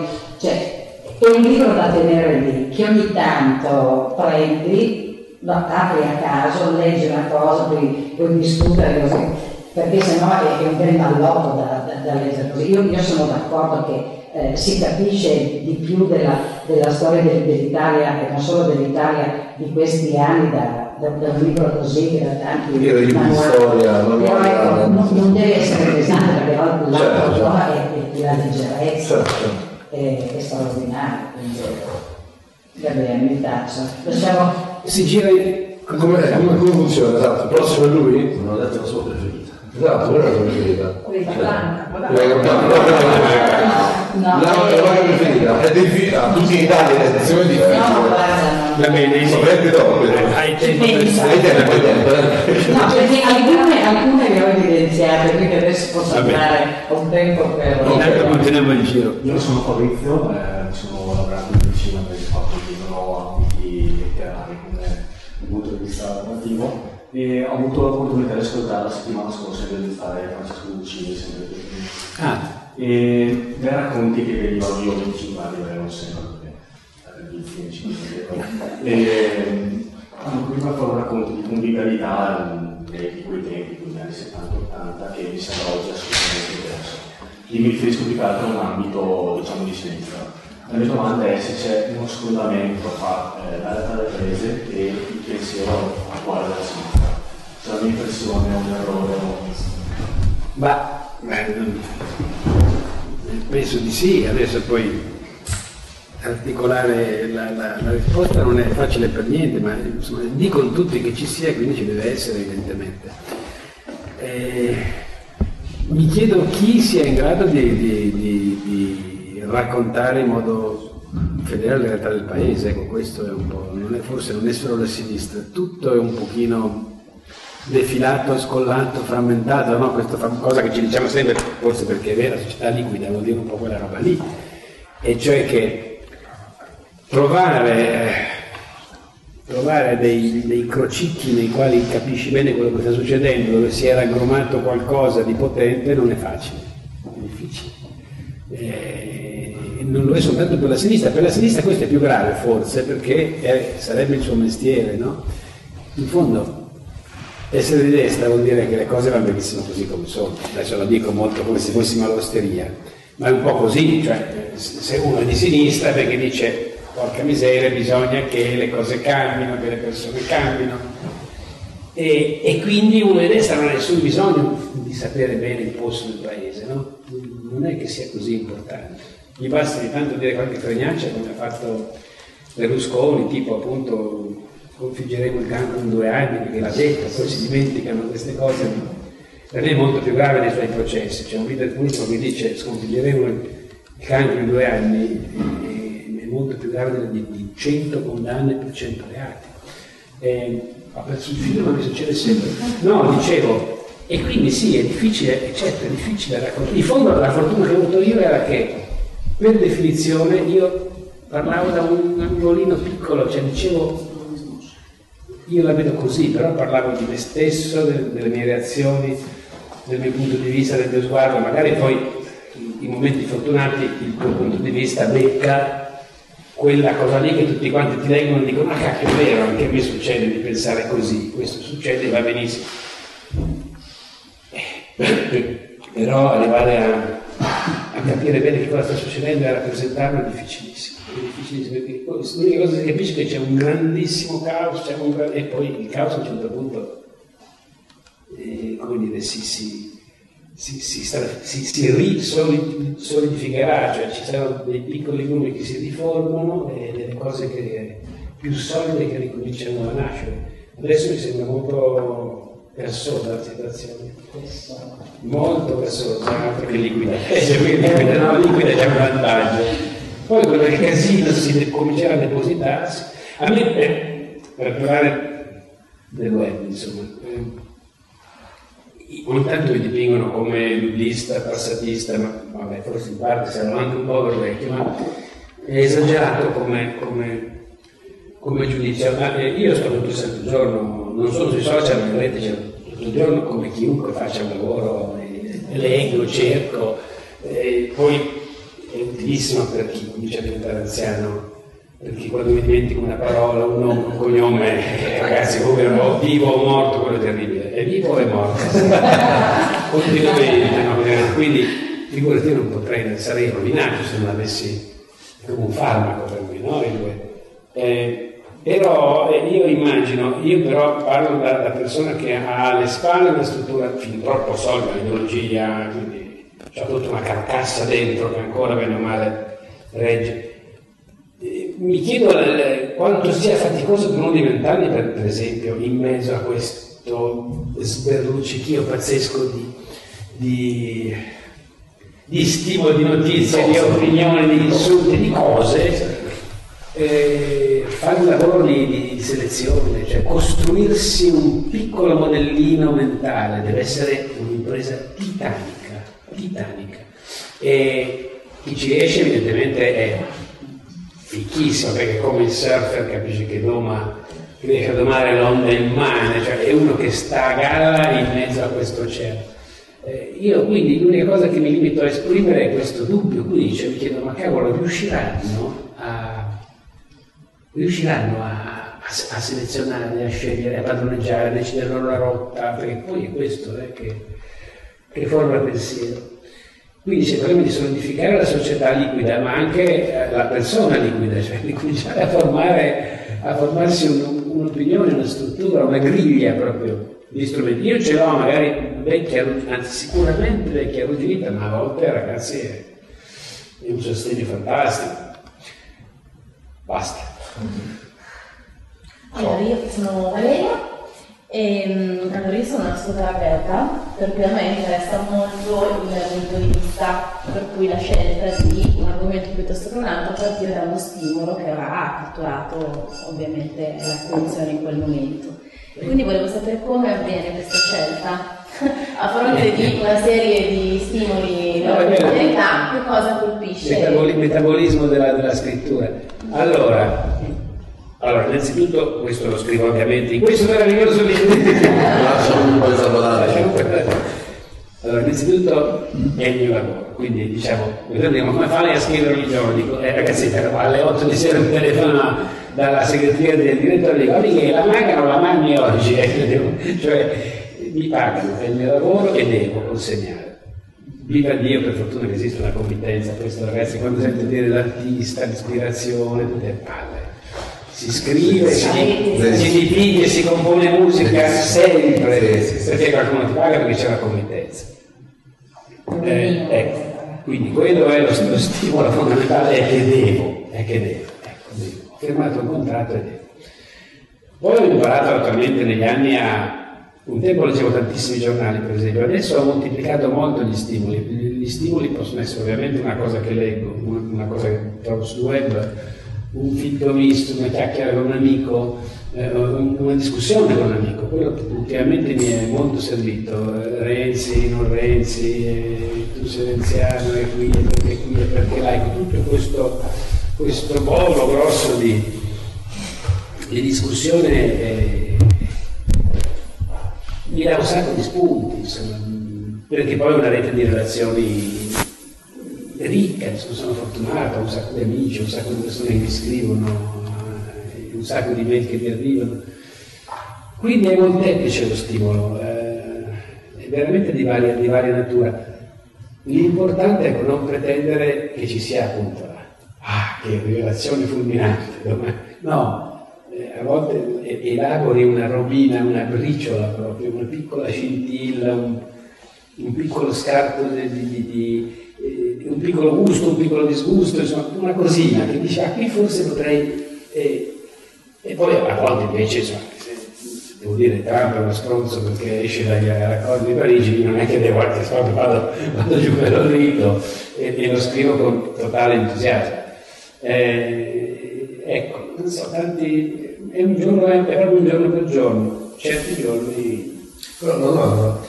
cioè, è un libro da tenere lì, che ogni tanto prendi, lo apri a caso, leggi una cosa, poi puoi discutere così, perché sennò è, è un bel mallotto da, da- da leggere così. Io, io sono d'accordo che eh, si capisce di più della, della storia del- dell'Italia e non solo dell'Italia di questi anni da, da, un libro così che da tanti Io libri di storia, Però non, non deve essere pesante perché l'altro Certo, certo. è, è la leggerezza Certo. è, è straordinaria. Quindi, va bene, mi piace. Lasciamo Si gira in... Come, come, come funziona? Esatto, il prossimo è lui? Non ho detto la sua preferita. Esatto, quella è la tua preferita. blanca. La la tua preferita è difficile, a tutti in Italia è sezione No, difficile. Va bene, Lo prendi dopo. hai tempo. Hai tempo, hai tempo. eh. No, perché alcune, alcune le ho evidenziate, quindi adesso posso andare un tempo per... Intanto continuiamo il giro. Io sono Fabrizio, eh, sono lavorato in vicino per il fatto di non ho ambiti letterari come punto di vista lavorativo e ho avuto l'opportunità di ascoltare la settimana scorsa di intervistare Francesco Lucini, sempre qui. Ah, E dai racconti che venivano io 25 anni, non sempre perché eh, gli 25 E hanno prima fatto racconti di convivialità mm, di quei tempi, quindi anni 70-80, che mi sembra oggi assolutamente diverso. Io mi riferisco più che altro a un ambito diciamo di sinistra. La mia domanda è se c'è uno scrollamento tra eh, la realtà delle prese e il pensiero attuale della sinistra. Se la mia impressione è un errore ma non- penso di sì, adesso poi articolare la, la- la risposta non è facile per niente, ma insomma, dicono tutti che ci sia, quindi ci deve essere evidentemente. Eh, mi chiedo chi sia in grado di, di- di- di raccontare in modo fedele alla realtà del paese, ecco questo è un po', non è, forse non è solo la sinistra, tutto è un pochino defilato, scollato, frammentato, no? Questa cosa che ci diciamo sempre, forse perché è vera, società liquida vuol dire un po' quella roba lì, e cioè che trovare, trovare dei, dei, crocicchi nei quali capisci bene quello che sta succedendo, dove si era aggromato qualcosa di potente, non è facile, è difficile. E non lo è soltanto per la sinistra, per la sinistra questo è più grave forse perché è, sarebbe il suo mestiere, no? In fondo essere di destra vuol dire che le cose vanno benissimo così come sono, adesso lo dico molto come se fossimo all'osteria, ma è un po' così, cioè se uno è di sinistra perché dice porca miseria bisogna che le cose cambino, che le persone cambino. E, e quindi uno di destra non ha nessun bisogno di sapere bene il posto del paese, no? non è che sia così importante, gli basta di tanto dire qualche fregnaccia come ha fatto Berlusconi, tipo appunto sconfiggeremo il cancro in due anni, perché l'ha detto, poi si dimenticano queste cose. Per me è molto più grave nei suoi processi, c'è un leader politico che dice sconfiggeremo il cancro in due anni, è molto più grave di, di 100 condanne per 100 reati. Eh, ha perso il filo, ma mi succede sempre. No, dicevo, e quindi sì, è difficile, certo, è difficile raccontare. In fondo la fortuna che ho avuto io era che, per definizione, io parlavo da un angolino piccolo, cioè dicevo io la vedo così, però parlavo di me stesso, delle, delle mie reazioni, del mio punto di vista, del mio sguardo, magari poi in momenti fortunati il tuo punto di vista becca quella cosa lì che tutti quanti ti leggono e dicono ah cacchio è vero, anche a me succede di pensare così, questo succede va benissimo. Eh, *laughs* però arrivare a, a capire bene che cosa sta succedendo e a rappresentarlo è difficilissimo è difficilissimo l'unica cosa che si capisce è che c'è un grandissimo caos un gran... e poi il caos a un certo punto eh, come dire, si, si, si, si risolidificherà, cioè ci saranno dei piccoli numeri che si riformano e delle cose che, più solide che ricominciano a nascere. Adesso mi sembra molto persosa la situazione, molto persosa, perché liquida, *laughs* liquida, *laughs* no, liquida c'è un vantaggio poi quello del casino si comincerà a depositarsi. A me, eh, per parlare del web, insomma, eh, ogni tanto mi dipingono come buddista, passatista, ma vabbè, forse in parte sarò anche un povero vecchio, ma è esagerato come, come, come giudizio. Ma eh, io sto tutto il santo giorno, non sono sui social, ma in rete c'è tutto il giorno come chiunque faccia un lavoro, eh, leggo, cerco, eh, poi è utilissimo per chi comincia a diventare anziano, perché quando mi dimentico una parola, un nome, un cognome, eh, ragazzi, come o vivo o morto, quello è terribile, è vivo o è morto? *laughs* Continuamente, no? Quindi figurati io non potrei, sarei rovinato se non avessi come un farmaco per me, no? Eh, però eh, io immagino, io però parlo da, da, persona che ha alle spalle una struttura fin troppo solida, l'ideologia, quindi c'è tutta una carcassa dentro che ancora bene o male regge. Mi chiedo quanto sia faticoso per uno di vent'anni, per, per, esempio, in mezzo a questo sberluccichio pazzesco di, di, di stimoli, di notizie, di opinioni, di insulti, di cose, eh, fare un lavoro di, di, selezione, cioè costruirsi un piccolo modellino mentale, deve essere un'impresa titanica titanica. E chi ci riesce evidentemente è fichissimo perché come il surfer capisce che doma, riesce a domare l'onda immane, cioè è uno che sta a galla in mezzo a questo oceano. Eh, io quindi l'unica cosa che mi limito a esprimere è questo dubbio, quindi cioè, mi chiedo ma cavolo riusciranno a, riusciranno a, a selezionare, a scegliere, a padroneggiare, a decidere la loro rotta, perché poi è questo eh, che, che forma pensiero. Quindi c'è il problema di solidificare la società liquida, ma anche eh, la persona liquida, cioè di cominciare a, formare, a formarsi un, un'opinione, una struttura, una griglia proprio di strumenti. Io ce l'ho magari vecchia, anzi sicuramente vecchia arrugginita, ma a volte ragazzi è un sostegno fantastico. Basta. Allora, io sono Valeria e, ehm, allora io sono una psicoterapeuta, per cui a me interessa molto il punto di vista per cui la scelta di un argomento piuttosto che un altro partire da uno stimolo che avrà catturato ovviamente l'attenzione in quel momento. Quindi volevo sapere come avviene questa scelta a fronte di una serie di stimoli No, vero. quotidianità, che cosa colpisce? Metaboli- metabolismo della, della scrittura. Allora, allora, innanzitutto, questo lo scrivo ovviamente in questo meraviglioso *laughs* libro. Lasciamo un po' salvare. Allora, innanzitutto è il mio lavoro, quindi diciamo, come fa lei a scrivere ogni giorno? Dico, eh ragazzi, però alle 8 di sera mi telefono dalla segreteria del direttore dico, che la pagano la mangi oggi, eh, *laughs* devo- cioè mi pagano, è il mio lavoro e devo consegnare. Viva Dio, per fortuna che esiste una committenza, questo ragazzi, quando sento dire l'artista, l'ispirazione, tutte le palle. Si scrive, si, si dipinge, si compone musica sempre, perché qualcuno ti paga perché c'è una committenza. Eh, ecco, quindi quello è lo, lo stimolo fondamentale, è che devo, è che devo, ecco, devo. Ho firmato un contratto e devo. Poi ho imparato attualmente negli anni a... Un tempo leggevo tantissimi giornali, per esempio, adesso ho moltiplicato molto gli stimoli. Gli stimoli possono essere ovviamente una cosa che leggo, una cosa che trovo sul web, un film visto, una chiacchiera con un amico, eh, una discussione con un amico. Quello ultimamente mi è molto servito. Eh, Renzi, non Renzi, eh, tu sei renziano, e qui, e perché qui, e perché là. Ecco, tutto questo, questo bolo grosso di, di discussione eh, mi dà un sacco di spunti, insomma, perché poi una rete di relazioni ricca, sono fortunato, ho un sacco di amici, un sacco di persone che mi scrivono, eh, un sacco di mail che mi arrivano. Quindi è molteplice lo stimolo, eh, è veramente di varia, di varia natura. L'importante è non pretendere che ci sia appunto, ah, che rivelazione fulminante, domani. no, eh, a volte elabori una robina, una briciola proprio, una piccola scintilla, un, un piccolo scarto di- di- di- eh, un piccolo gusto, un piccolo disgusto, insomma, una cosina che dice, ah, qui forse potrei... eh, e poi a volte invece, insomma, devo dire, Trump è uno stronzo perché esce dagli accordi di Parigi, non è che devo anche proprio vado, vado giù per il rito e, e lo scrivo con totale entusiasmo. Eh, ecco, non so, tanti, è un giorno, è proprio un giorno per giorno, certi giorni Però no, no, no.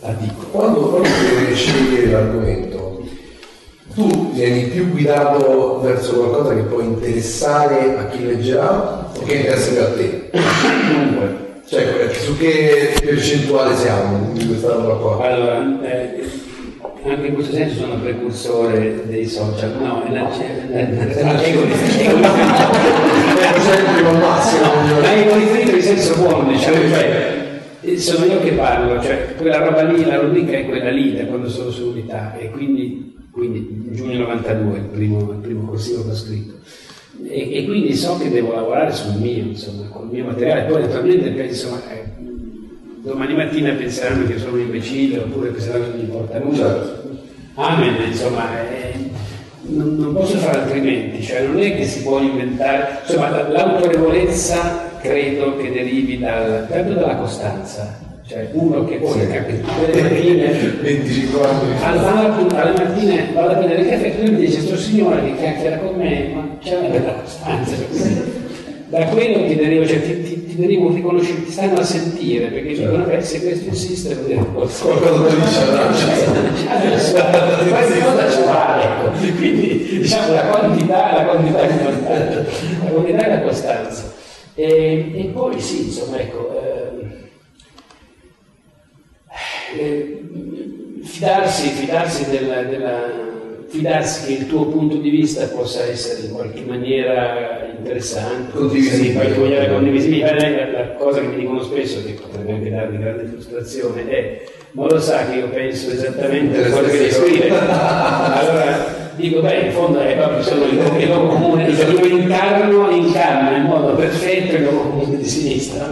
la dico. Quando, quando devi scegliere l'argomento, tu vieni più guidato verso qualcosa che può interessare a chi leggerà o che interessa più a te? Comunque, Cioè, su che percentuale siamo di questa roba qua? Allora, eh, anche in questo senso sono precursore dei social. No, è la, la, è. Ma ego riferito in senso buono, diciamo, cioè, eh, sono io che parlo, cioè quella roba lì, la rubrica è quella lì da quando sono sull'unità e quindi, quindi giugno 92 il primo, il primo corsivo che ho scritto. E, e quindi so che devo lavorare sul mio, insomma, col mio materiale, poi naturalmente penso, eh, domani mattina penseranno che sono un imbecille oppure penseranno che non mi importa nulla. Amen, insomma, eh, non, non posso fare altrimenti, cioè non è che si può inventare, insomma la- l'autorevolezza credo che derivi dal, tanto dalla costanza, cioè uno che poi tutte le mattine 25 anni. alle, alle mattine vado a prendere il caffè e lui mi dice sto signore che chiacchiera con me, ma c'è una bella costanza. Da quello ti deriva, cioè ti, ti, ti deriva un riconoscimento, ti stanno a sentire, perché dicono, beh, se questo insiste vuol dire qualcosa. Qualcosa dice Adesso, qualcosa ci va, ecco. Quindi diciamo la quantità, la quantità è importante, la quantità e la costanza. E, e poi sì, insomma, ecco, eh, eh, fidarsi, fidarsi della, della- fidarsi che il tuo punto di vista possa essere in qualche maniera interessante, Condivisibile. vogliare condivisibile. Eh, La, cosa che mi dicono spesso, che potrebbe anche darmi grande frustrazione, è ma lo sa che io penso esattamente le cose che lei scrive. *laughs* Allora dico, beh, in fondo è proprio solo il luogo, comune, dico, io incarno, incarno in modo perfetto il luogo comune di sinistra.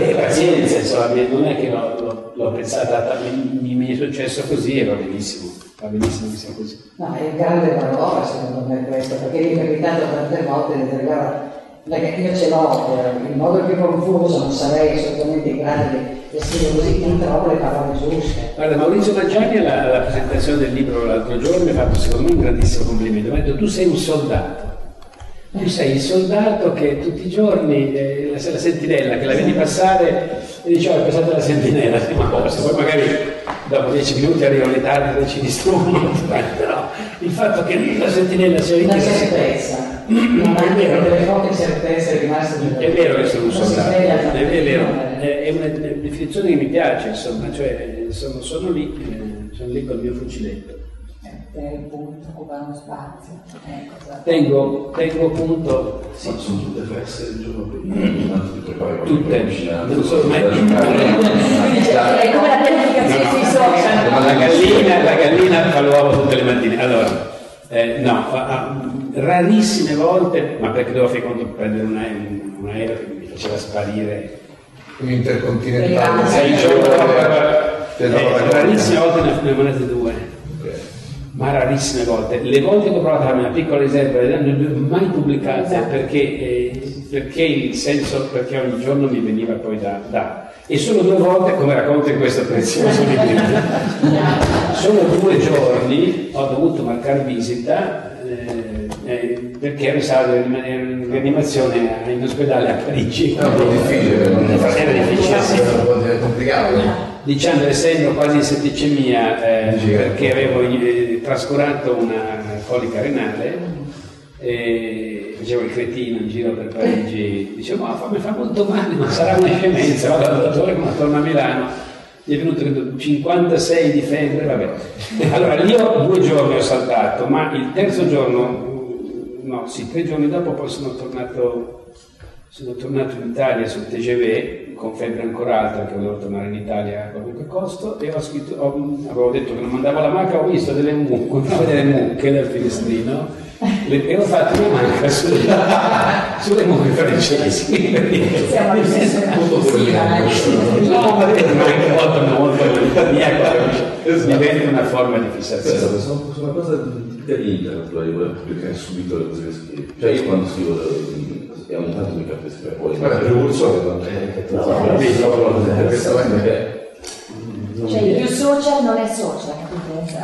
E pazienza, insomma, non è che l'ho, l'ho- l'ho pensata, mi, mi è successo così e va benissimo, va benissimo che sia così. No, è un grande valore secondo me questo, perché mi è capitato tante volte di dire, guarda, perché io ce l'ho eh, in modo più confuso, non sarei assolutamente in grado di descrivere così, non trovo le parole giuste. Guarda, Maurizio Maggiani alla, alla presentazione del libro l'altro giorno mi ha fatto secondo me un grandissimo complimento. Mi ha detto tu sei un soldato, Tu sei il soldato che tutti i giorni, eh, la, la sentinella che la vedi passare e dice oh è passata la sentinella, sì, ma cosa? Poi magari dopo dieci minuti arrivano le tardi e ci distruggono, *laughs* però il fatto che la sentinella sia lì... Una certezza, *clears throat* non È anche vero. delle poche certezze rimaste È vero che sono un soldato, è, vero, è una definizione che mi piace, insomma, cioè sono, sono lì, eh, sono lì col mio fuciletto. Tenere punto, occupare uno spazio. Ecco, esatto. Tengo, tengo punto, sì, Ma sono tutte feste il giorno prima, tanto ti prepari Tutte. Non so, ma- È come la pianificazione sui social. La gallina, la gallina fa l'uovo tutte le mattine. Allora, eh, no, rarissime volte, ma perché dovevo fare conto per prendere un aereo, un aereo che mi faceva sparire Un intercontinentale. sei giorni eh, rarissime volte ne, ne ho mandate due. Ma rarissime volte. Le volte che ho provato a fare una piccola riserva non le ho mai pubblicate Esatto. perché, eh, perché il senso, perché ogni giorno mi veniva poi da, da. E solo due volte, come racconto in questo prezioso libro, solo due giorni ho dovuto marcare visita eh, eh, perché ero in sala di rimanere in rianimazione in ospedale a Parigi. Un po' difficile. Era difficile, sì. Po' complicato. Diciamo essendo quasi in setticemia eh, perché avevo eh, trascurato una colica renale e facevo il cretino in giro per Parigi. Dicevo ma fa, mi fa molto male ma sarà una scemenza. Vado dal dottore quando torno a Milano. Gli è venuto credo, 56 di febbre vabbè. Allora ho due giorni ho saltato ma il terzo giorno no sì tre giorni dopo poi sono tornato sono tornato in Italia sul TGV con febbre ancora alta perché volevo tornare in Italia a qualunque costo e ho scritto, ho- avevo detto che non mandavo la manca, ho visto delle mucche, delle mucche dal finestrino le- e ho fatto una manca sulle, sulle mucche francesi. Siamo allo stesso punto. No, ma vedi, ma anche molto molto mia diventa una forma di fissazione. sono su una cosa di internet, volevo volevo pubblicare subito le cose che scrivo. Cioè io quando scrivo e ogni tanto mi capisco poi. Guarda, per un solito. No, è- Cioè il più social non è social, capite?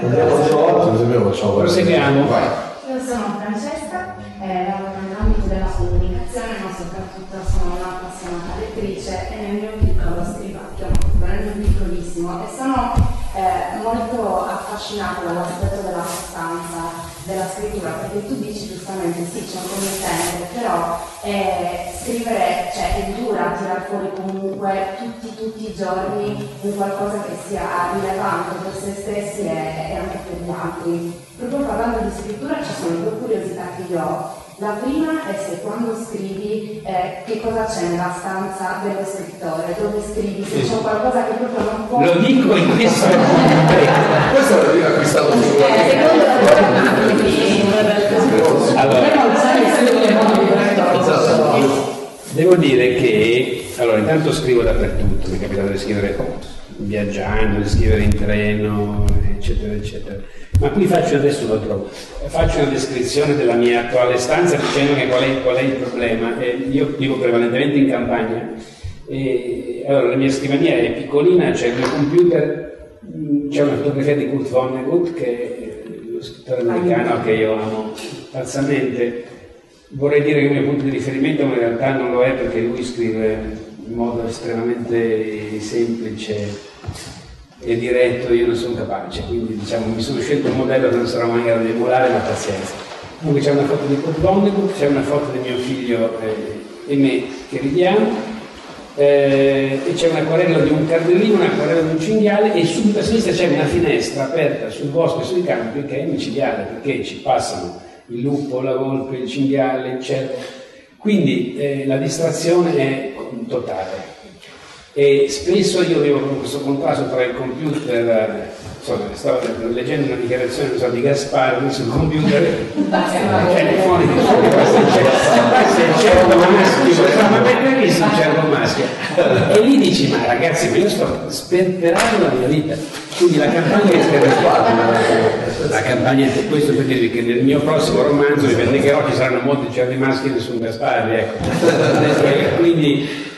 Andiamo facciamo Proseguiamo. Vai. Io sono Francesca, eh, lavoro nell'ambito della comunicazione, ma soprattutto sono una appassionata lettrice e nel mio piccolo scrivacchio, nel mio piccolissimo, e sono eh, molto affascinata dall'aspetto della sostanza della scrittura, perché tu dici giustamente sì, c'è un committente, però eh, scrivere cioè, è dura tirar fuori comunque tutti, tutti i giorni un qualcosa che sia rilevante per se stessi e, e anche per gli altri. Proprio parlando di scrittura ci sono due curiosità che io ho. La prima è se quando scrivi eh, che cosa c'è nella stanza dello scrittore, dove scrivi, se c'è qualcosa che proprio non può... Lo dico in questo *laughs* Questo l'avete acquistato su Eh, secondo la Allora, Devo dire che, allora, intanto scrivo dappertutto, mi è capitato di scrivere viaggiando, di scrivere in treno, eccetera, eccetera. Ma qui faccio adesso lo trovo, faccio una descrizione della mia attuale stanza dicendo che qual è, qual è il problema. Eh, io vivo prevalentemente in campagna, e, allora la mia scrivania è piccolina, c'è il mio computer, c'è una fotografia di Kurt Vonnegut che lo scrittore americano che io amo pazzamente. Vorrei dire che il mio punto di riferimento, ma in realtà non lo è perché lui scrive in modo estremamente semplice e diretto, io non sono capace, quindi diciamo mi sono scelto un modello che non sarò mai in grado di emulare, ma pazienza. Comunque c'è una foto di Kurt Vonnegut, c'è una foto di mio figlio eh, e me che ridiamo, eh, e c'è un'acquarella di un cardellino, un'acquarella di un cinghiale e subito a sinistra c'è una finestra aperta sul bosco e sui campi che è micidiale perché ci passano il lupo, la volpe, il cinghiale, cervo. Quindi eh, la distrazione è totale. E spesso io avevo questo contrasto tra il computer, insomma, stavo leggendo una dichiarazione so, di Gasparri sul computer, cioè fuori di se il cervo maschio, ma perché visto il cervo maschio? E lì dici, ma ragazzi, ma io sto sperperando la mia vita. Quindi la campagna è la campagna è questo per dirvi che nel mio prossimo romanzo vi vendicherò ci saranno molti cervi maschi e nessun Gasparri, ecco. quindi,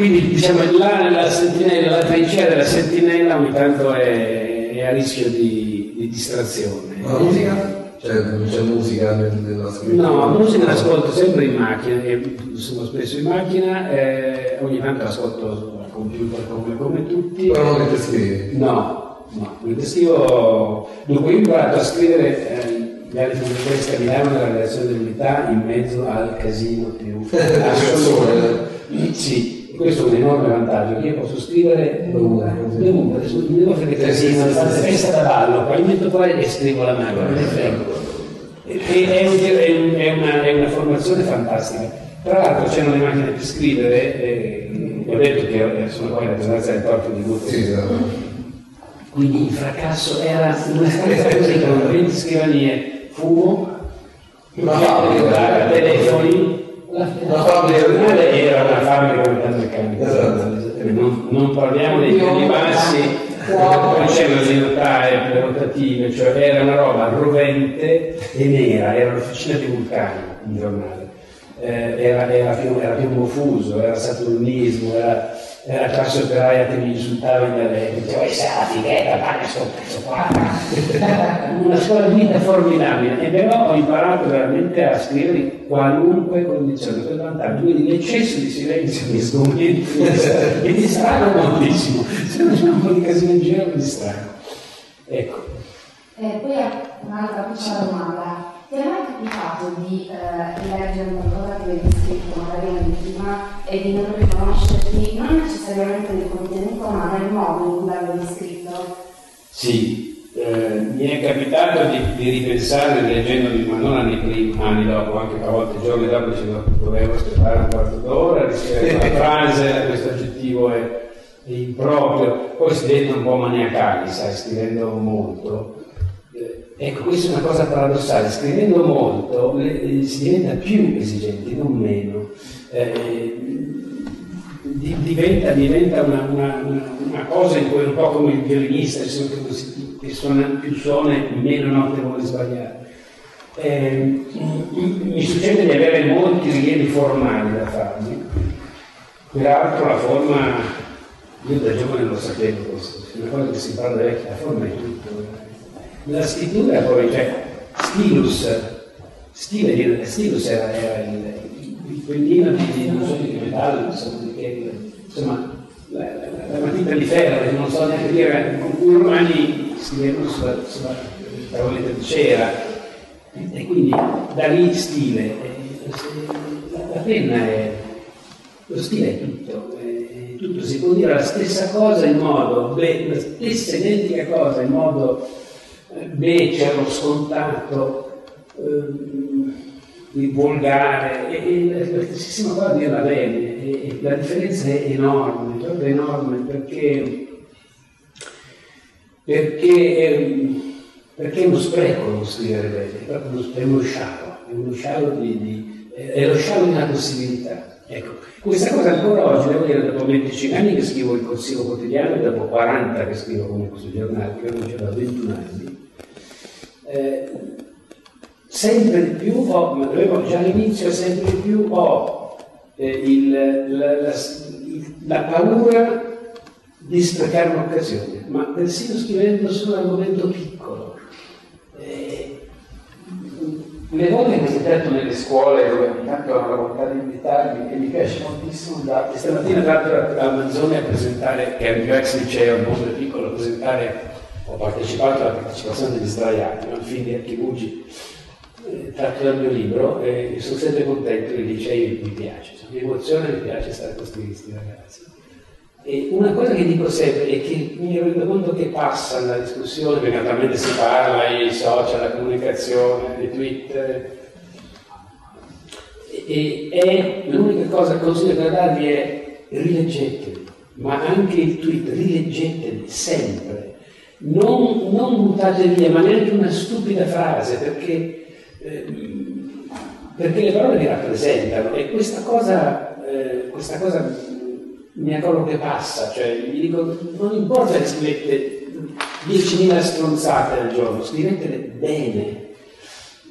quindi diciamo là la sentinella, la trincea della sentinella ogni tanto è, è a rischio di, di distrazione. La musica? Cioè, c'è musica nel- nella scrittura? No, musica l'ascolto sempre in macchina, e sono spesso in macchina, eh, ogni tanto l'ascolto al computer come, come tutti. Però non mentre scrivi? No, no, mentre scrivo, dunque io ho imparato a scrivere eh, gli anni successivi a Milano nella redazione dell'unità in mezzo al casino più *laughs* assoluto. Sì, questo è un enorme vantaggio, che io posso scrivere dovunque, dovunque, mi devo fare casino, festa da ballo, poi metto qua e scrivo la mano. E- e- È, un- è un- è una, è una formazione fantastica. Tra l'altro c'erano le macchine per scrivere, e vi ho detto che sono qua in rappresentanza del corpo di gruppo. Sì. Quindi il fracasso era una stanza così con 20 scrivanie, fumo, fabbrica. telefoni, la, fabbrica. giornale era una fabbrica metalmeccanica. Esatto. Non, non parliamo dei piani bassi, non c'erano le rotative, cioè era una roba rovente e nera, era l'officina di Vulcano, il giornale. Eh, era, era, più confuso, era saturnismo, era, era la classe operaia che mi insultava in dialetto, diceva, è la fighetta, paga sto pezzo qua. *laughs* Una scuola di vita formidabile, e però ho imparato veramente a scrivere in qualunque condizione, per vantaggio, quindi l'eccesso di silenzio mi sgomenta, *laughs* mi distrago moltissimo, se non c'è un po' di casino in giro mi distrago. Ecco. E poi un'altra piccola domanda. Ti è mai capitato di eh, leggere qualcosa che avevi scritto magari anni prima e di non riconoscerti, non necessariamente nel contenuto, ma nel modo in cui l'avevi scritto? Sì, eh, mi è capitato di, di ripensare leggendomi, ma non anni prima, anni dopo, anche a volte giorni dopo dicevo dovevo aspettare un quarto d'ora, riscrivere una *laughs* frase, questo aggettivo è, è improprio, poi si diventa un po' maniacali, sai, scrivendo molto. Ecco, questa è una cosa paradossale, scrivendo molto le- si diventa più esigenti, non meno. Eh, di- diventa, diventa una, una- una- cosa in cui è un po' come il violinista, che suona più suona e meno note vuole sbagliare. Eh, mi succede di avere molti rilievi formali da farmi, peraltro la forma, io da giovane lo sapevo questo, è una cosa che si parla da vecchi, la forma è tutto. La scrittura poi, cioè, stilus, stile, stilus era, era il, quellino di, non so di metallo, insomma, di che, insomma la, la- la matita di ferro, non so neanche dire, con cui i romani scrivevano sulla, sulla tavoletta di cera, e quindi da lì stile. La, penna è, lo stile è tutto, è tutto, si può dire la stessa cosa in modo, la stessa identica cosa in modo becero, scontato, ehm, il volgare, e, e la stessissima cosa dirla bene, e, la differenza è enorme, proprio enorme, perché, perché, perché è uno spreco non scrivere bene, è proprio uno, è uno scialo, è uno scialo di, di- è lo scialo di una possibilità. Ecco, questa cosa ancora oggi, devo dire, dopo 25 anni che scrivo il corsivo quotidiano e dopo 40 che scrivo come questo giornale, che c'era da 21 anni, eh, sempre di più ho, ma avevo già all'inizio, sempre di più ho eh, il- la, la- il- la paura di sprecare un'occasione, ma persino scrivendo su un argomento piccolo. Eh, le volte che ho detto nelle scuole dove ogni tanto hanno la volontà di invitarmi e mi piace moltissimo andare, stamattina tra l'altro a Manzoni a presentare, che è il mio ex liceo, un mondo piccolo, a presentare, ho partecipato alla partecipazione degli sdraiati, film di Archibugi, eh, tratto dal mio libro, e sono sempre contento che i licei mi piace, mi emoziona mi piace stare con questi ragazzi. E una cosa che dico sempre è che mi rendo conto che passa nella discussione, perché naturalmente si parla, i social, la comunicazione, i Twitter, e, e l'unica cosa che consiglio per darvi è rileggeteli, ma anche il tweet, rileggeteli sempre. Non, non buttate via, ma neanche una stupida frase, perché, ehm, perché le parole vi rappresentano e questa cosa, eh, questa cosa mi accorgo che passa, cioè vi dico, non importa che scrivete 10.000 stronzate al giorno, scrivetele bene.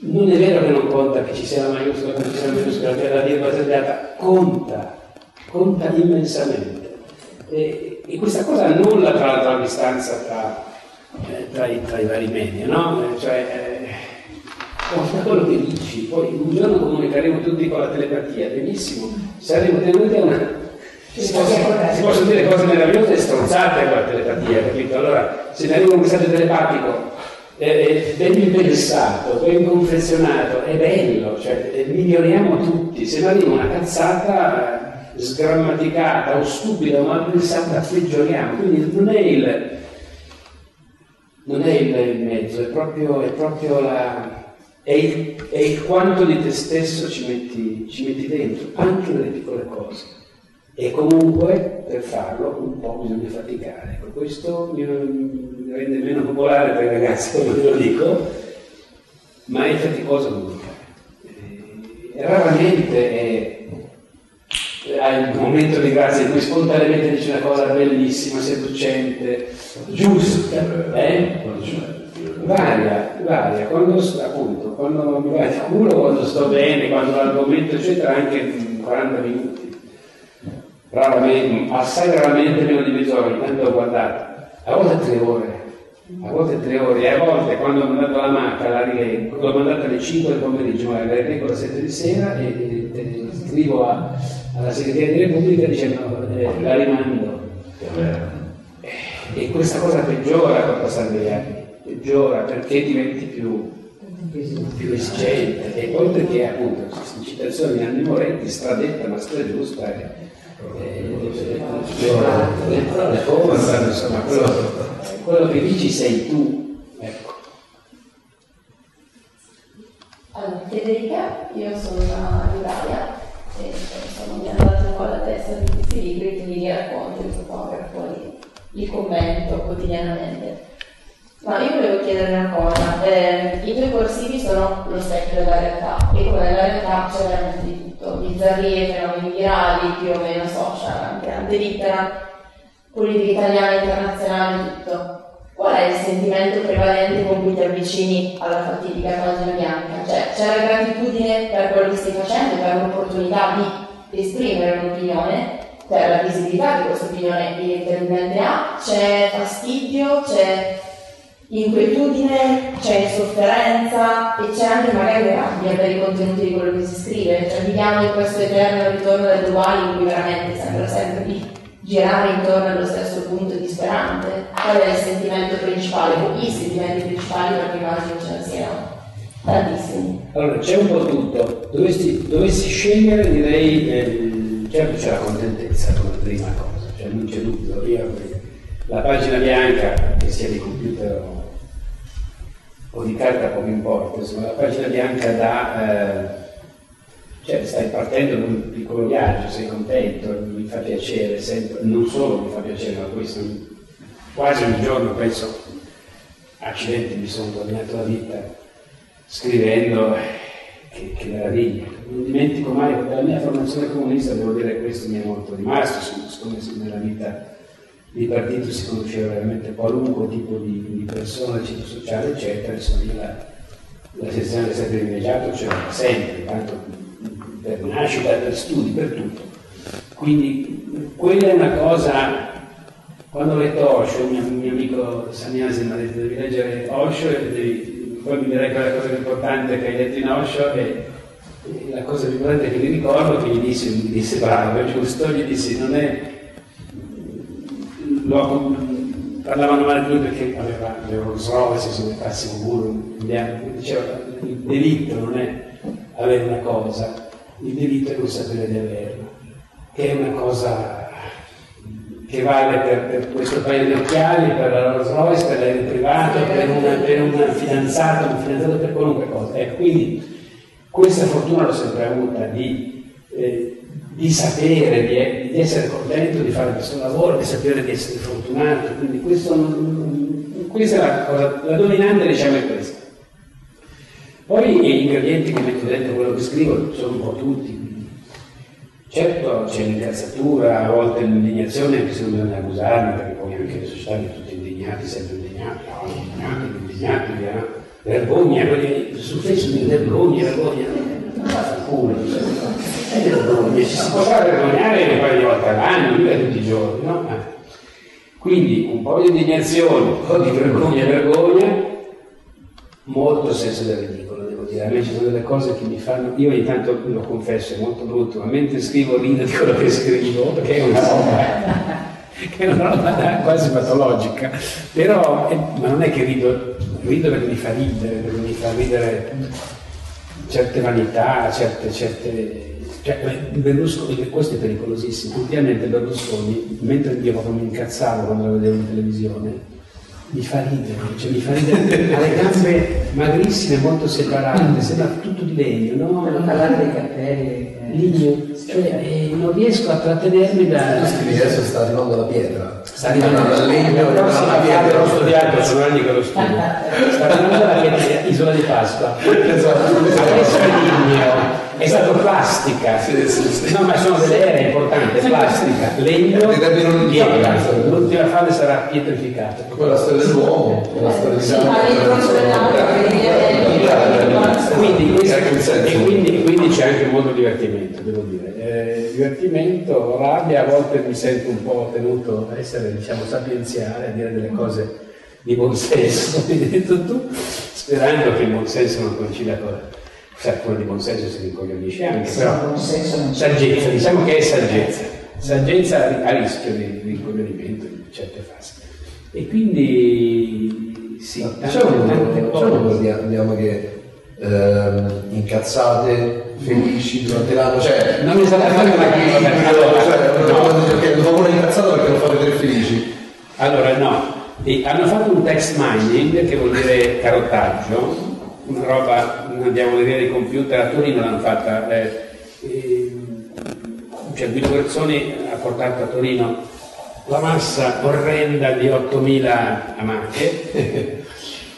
Non è vero che non conta che ci sia la maiuscola, che ci sia la minuscola, che la virgola tagliata, conta, conta immensamente. E, e questa cosa annulla tra l'altro la distanza tra, eh, tra i, tra i vari media, no? Eh, Cioè, eh, quello che dici, poi un giorno comunicheremo tutti con la telepatia, benissimo, saremo tenuti a una... Si possono, dire cose meravigliose e stronzate con la telepatia, capito? Allora, se ne arriva un messaggio telepatico eh, ben pensato, ben confezionato, è bello, cioè eh, miglioriamo tutti, se ne arriva una cazzata eh, sgrammaticata o stupida o mal pensata, peggioriamo, quindi non è il, non è il, mezzo, è proprio, è proprio la, è il, è il, quanto di te stesso ci metti, ci metti dentro, anche nelle piccole cose. E comunque per farlo un po' bisogna faticare. Ecco, questo mi, rende meno popolare per i ragazzi, *laughs* come ve lo dico, ma è faticoso comunque. E raramente è hai il momento di grazia in cui spontaneamente dici una cosa bellissima, seducente, giusta, eh? Varia, varia, quando appunto, quando mi va di culo, quando sto bene, quando l'argomento eccetera, anche 40 minuti. Raramente, assai raramente meno di mezz'ora, intanto ho guardato, a volte tre ore, a volte tre ore, e a volte quando ho mandato la rileggo, l'ho mandata alle 5 del pomeriggio, ma la rileggo alle 7 di sera e, e scrivo a, alla segreteria di Repubblica dicendo eh, la rimando. E questa cosa peggiora col passare degli anni, peggiora perché diventi più, più esigente e poi perché appunto questa citazione di Anni Moretti stradetta ma stragiusta è le parole formano, insomma, quello, quello che dici sei tu. Ecco. Allora, Federica, io sono una Italia insomma, mi hanno dato un po' la testa di questi libri, quindi li racconto, li fotografo, li, li commento quotidianamente. Ma io volevo chiedere una cosa, eh, i tuoi corsivi sono lo specchio della realtà e come nella realtà c'è veramente di tutto, bizzarrie, fenomeni virali, più o meno social, anche antelittera, politica italiana, internazionale, tutto. Qual è il sentimento prevalente con cui ti avvicini alla fatidica pagina bianca? Cioè, c'è la gratitudine per quello che stai facendo, per l'opportunità di esprimere un'opinione, per la visibilità che questa opinione evidentemente ha, c'è fastidio, c'è inquietudine, c'è sofferenza e c'è anche magari rabbia per i contenuti di quello che si scrive. Cioè viviamo in questo eterno ritorno delle uguali in cui veramente sembra sempre di girare intorno allo stesso punto disperante. Qual è il sentimento principale i sentimenti principali perché immagino ce ne siano tantissimi. Allora, c'è un po' tutto. Dovessi, dovessi scegliere direi, eh, certo c'è la contentezza come prima cosa, cioè non c'è dubbio. Io, la pagina bianca, che sia di computer o o di carta poco importa, insomma la pagina bianca dà, eh, cioè stai partendo da un piccolo viaggio, sei contento, mi fa piacere, sempre, non solo mi fa piacere, ma questo quasi ogni giorno penso, accidenti, mi sono guadagnato la vita scrivendo, che, che meraviglia. Non dimentico mai, dalla mia formazione comunista devo dire che questo mi è molto rimasto, siccome nella vita di partito si conosceva veramente qualunque tipo di, di persona, ciclo sociale, eccetera, insomma la, la sezione del sempre privilegiato c'era sempre, tanto per nascita, per studi, per tutto. Quindi quella è una cosa, quando ho letto Osho, mio, mio amico Sanyasi mi ha detto devi leggere Osho e devi, poi mi direi che è la cosa più importante che hai letto in Osho e, e la cosa più importante che mi ricordo che gli disse, mi disse bravo, è giusto, gli disse non è lo, parlavano male di lui perché aveva le Rolls Royce, se mettasse un muro in bianco, diceva il delitto non è avere una cosa, il delitto è non sapere di averla, che è una cosa che vale per, per questo paio di occhiali, per la Rolls Royce, per l'aereo privato, per, una, per un fidanzato, un fidanzato per qualunque cosa. Ecco, quindi questa fortuna l'ho sempre avuta di eh, di sapere, di, di, essere contento di fare questo lavoro, di sapere di essere fortunato. Quindi questo questa è la cosa, la dominante diciamo è questa. Poi gli ingredienti che metto dentro quello che scrivo sono un po' tutti. Certo c'è l'incazzatura, a volte l'indignazione, anche se non bisogna abusarne, perché poi anche le società sono tutti indignati, sempre indignati, indignati, indignati, no? vergogna, su Facebook vergogna, vergogna, non culo è vergogna, ci si potrà vergognare un paio di volte all'anno, mica tutti i giorni, no? Eh. Quindi un po' di indignazione, un po' di vergogna, vergogna, molto senso del ridicolo, devo dire, a me ci sono delle cose che mi fanno, io ogni tanto lo confesso, è molto brutto, ma mentre scrivo rido di quello che scrivo, perché è una roba *laughs* che è una roba quasi patologica, però, eh, ma non è che rido, rido perché mi fa ridere, perché mi fa ridere certe vanità, certe, certe cioè, Berlusconi, questo è pericolosissimo. Ultimamente Berlusconi, mentre io mi incazzavo quando lo vedevo in televisione, mi fa ridere, cioè mi fa ridere, ha le gambe magrissime, molto separate, sembra tutto di legno, no? Non parlare dei capelli. Ligno, cioè eh, non riesco a trattenermi da. Quindi adesso sta arrivando la pietra. Sta arrivando dal legno, la la pietra. L'ho studiato, sono anni che lo studio. Sta arrivando la pietra, isola di Pasqua. Esatto. Adesso è ligno, è stato plastica. Sì, sì, sì. No, ma sono delle ere importanti, plastica, legno, pietra. L'ultima fase sarà pietrificata. Poi la storia dell'uomo, la storia di Quindi, un e quindi, quindi c'è anche molto divertimento, devo dire. Eh, divertimento, rabbia, a volte mi sento un po' tenuto a essere, diciamo, sapienziale, a dire delle cose di buon senso, *laughs* hai detto tu, sperando che il buon senso non coincida con... Quello di buon senso si rincoglionisce anche, però saggezza, diciamo che è saggezza. Saggezza a rischio di rincoglionimento in certe fasi. E quindi sì, Diciamo, tante diciamo cose. che ehm, incazzate, felici durante l'anno, cioè Non esattamente ma che- allora, cioè, no. perché non vuole incazzato perché non fa vedere felici. Allora no, E hanno fatto un text mining che vuol dire carottaggio, una roba, una diavoleria di computer, a Torino l'hanno fatta, eh, eh, cioè Guido Guerzoni ha portato a Torino la massa orrenda di 8.000 amache *laughs*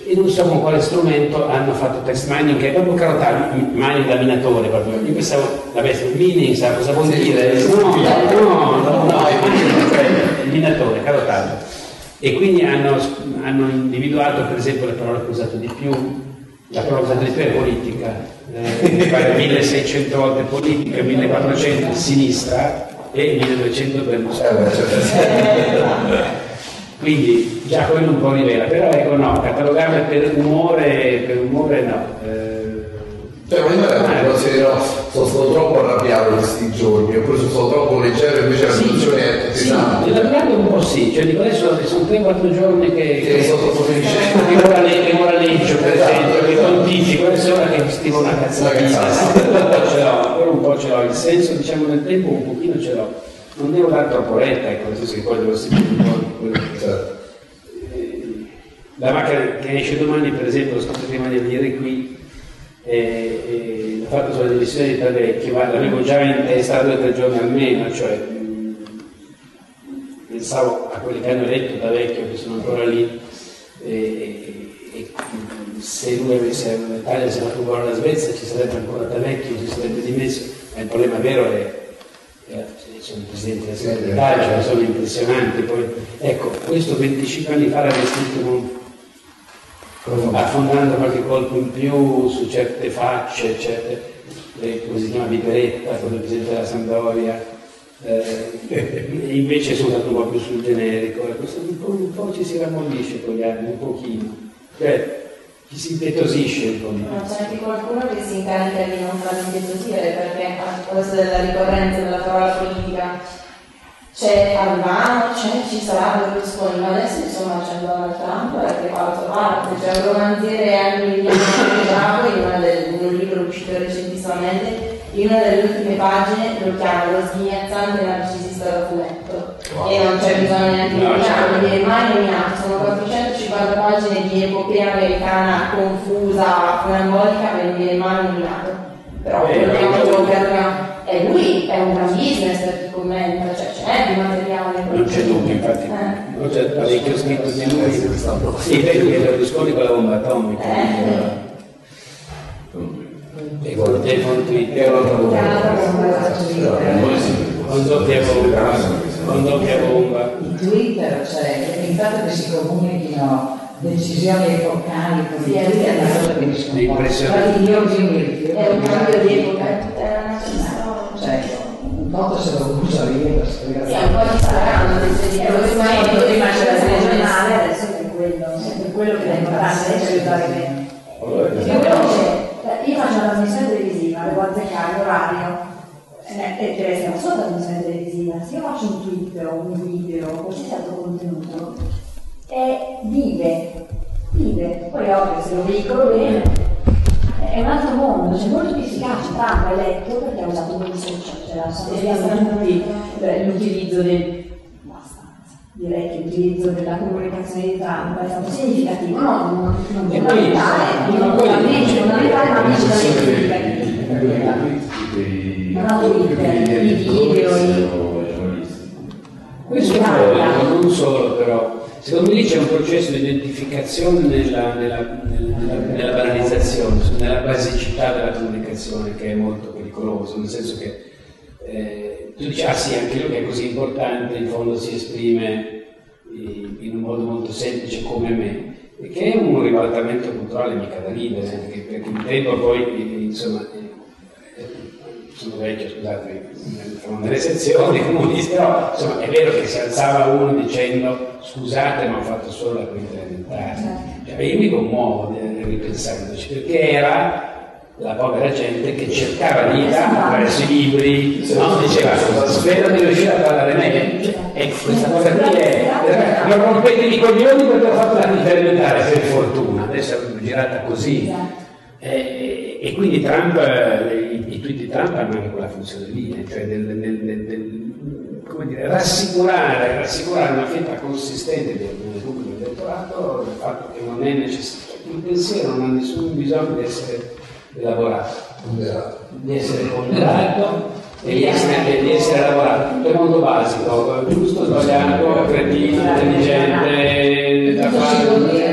e non so con quale strumento hanno fatto text mining che è proprio carottaggio, mining da minatore proprio. Io pensavo, vabbè, mining sa cosa vuol dire? No, no, no, no, è mining, minatore, carottaggio. E quindi hanno, hanno individuato per esempio le parole che ho usato di più, la più è politica, eh, mi pare 1600 volte politica, 1400 sinistra e 1200 Berlusconi. Quindi già quello un po' rivela, però ecco no, catalogarle per umore, per umore no. Eh, Cioè, ma io si no, sono stato troppo arrabbiato questi giorni, oppure sono stato troppo leggero invece la Sì, situazione è sì, pesante. nell'arrivato un po' sì, cioè dico adesso sono 3-4 giorni che, Che sono troppo felice. che ora, le- che ora leggio per Esatto, esempio, che esatto. pontifico, adesso è ora che scrivo una cazzata. un po' ce l'ho, ancora un po' ce l'ho, il senso diciamo del tempo un pochino ce l'ho, non devo dare troppo retta, ecco, nel senso che poi devo seguire un po' quello che Certo. la macchina che esce domani, per esempio, lo scritto prima di venire qui, eh, eh, l'ho fatto sulle dimissioni di Tavecchio, ma l'avevo già in testa due o tre giorni almeno, cioè mh, pensavo a quelli che hanno eletto Tavecchio, che sono ancora lì, e, e, se lui avesse, l'Italia se la buona la Svezia, ci sarebbe ancora Tavecchio, si sarebbe dimesso, ma il problema vero è sono presidente della segretaria, cioè sono impressionanti. Poi, ecco, questo 25 anni fa l'aveva scritto con- affondando qualche colpo in più su certe facce, certe, eh, come si chiama Viperetta, quello il presidente della Sampdoria, eh, e *laughs* invece sono andato un po' più sul generico, ecco, un, po', un po' ci si rammollisce con gli anni, un pochino, cioè ci si impietosisce un po'. Ma c'è anche qualcuno che si incarica di non farli impietosire perché a proposito della ricorrenza della parola politica c'è Albano, c'è, ci sarà Berlusconi, ma adesso insomma c'è Donald Trump che fa parte, c'è un romanziere in, una del- in un libro uscito recentissimamente, in una delle ultime pagine lo chiama lo sghignazzante narcisista da fumetto e non c'è bisogno neanche di No, nominarlo, non viene mai nominato, sono 450 pagine di epopea americana confusa, funambolica, ma non viene mai nominato. Però Eh, vogliamo ma- giocarla. E lui è un gran business per chi commenta, cioè c'è di materiale. Non c'è dubbio, infatti, non c'è parecchio scritto di lui. Per lui è Berlusconi con la bomba atomica. E con il telefono Twitter. Con doppia bomba. Con doppia bomba. Il Twitter, cioè il fatto che si comunichino decisioni epocali con Sì, il è una cosa che mi sconvolge. io. È un cambio di epoca, conto se lo uso io per scrivere. Sì, un po' di Eh, lo lo sbaglio prima c'era il regionale, adesso è quello, è quello che è importante, è aiutare me. Io, comunicare l'orario eh, e deve essere solo la trasmissione televisiva. Se io faccio un tweet o un video o qualsiasi altro contenuto, è vive, vive. Poi ovvio se lo veicolo bene è un altro mondo, c'è molto più efficace. È eletto perché ha usato dei social, cioè la tutti eh, l'utilizzo del direi che l'utilizzo della comunicazione di Trump è stato significativo, no, non, non fondamentale, non fondamentale, ma invece significativo. Non ha Twitter, i video, i... Questo poi, non solo però, secondo me c'è un processo di identificazione nella, nella, nella, nella banalizzazione, nella basicità della comunicazione che è molto pericoloso, nel senso che eh, tu dici, ah sì, anche lui che è così importante, in fondo si esprime in un modo molto semplice come me, che è un ribaltamento culturale mica da ridere, perché un tempo poi, insomma, sono vecchio, scusate, sono nelle sezioni comuniste, però insomma è vero che si alzava uno dicendo scusate ma ho fatto solo la quinta elementare. Cioè, io mi commuovo ripensandoci, perché era la povera gente che cercava vita attraverso i libri, no? diceva spero di riuscire a parlare meglio. E questa cosa qui è. Non rompete i coglioni perché ho fatto la quinta elementare, per fortuna, adesso è girata così. E, e quindi Trump, i, i tweet di Trump hanno anche quella funzione lì, eh, cioè del, del come dire, rassicurare, rassicurare una fetta consistente del, pubblico elettorato del fatto che non è necessario, il pensiero non ha nessun bisogno di essere elaborato, di essere ponderato e di essere, di essere lavorato. Tutto è molto basico, giusto, sbagliato, cretino, intelligente, da fare.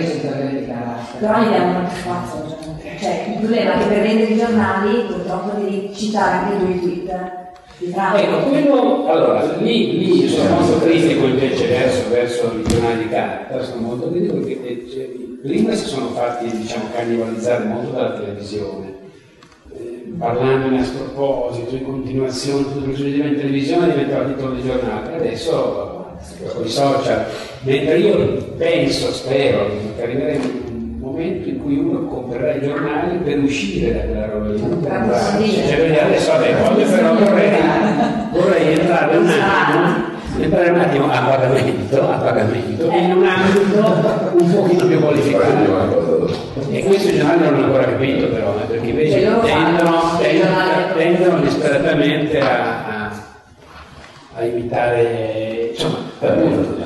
Però gli danno uno spazio. Cioè, il problema è che per vendere i giornali purtroppo devi citare anche due tweet. Ecco, quello, allora, lì, lì sono molto critico invece verso, verso i giornali di carta, sono molto critico perché cioè, prima si sono fatti, diciamo, cannibalizzare molto dalla televisione, eh, parlandone a sproposito, in continuazione, tutto che succedeva in televisione diventava titolo di giornale, adesso con i social, mentre io penso, spero, che arriveremo momento in cui uno comprerà i giornali per uscire da quella roba lì. Cioè, adesso vabbè, voglio però vorrei, vorrei entrare un attimo entrare un attimo a pagamento, a pagamento. In un ambito un pochino più qualificato. E questo i giornali non hanno ancora capito però, eh, perché invece tendono, tendono, tendono disperatamente a, a, a imitare, insomma, per appunto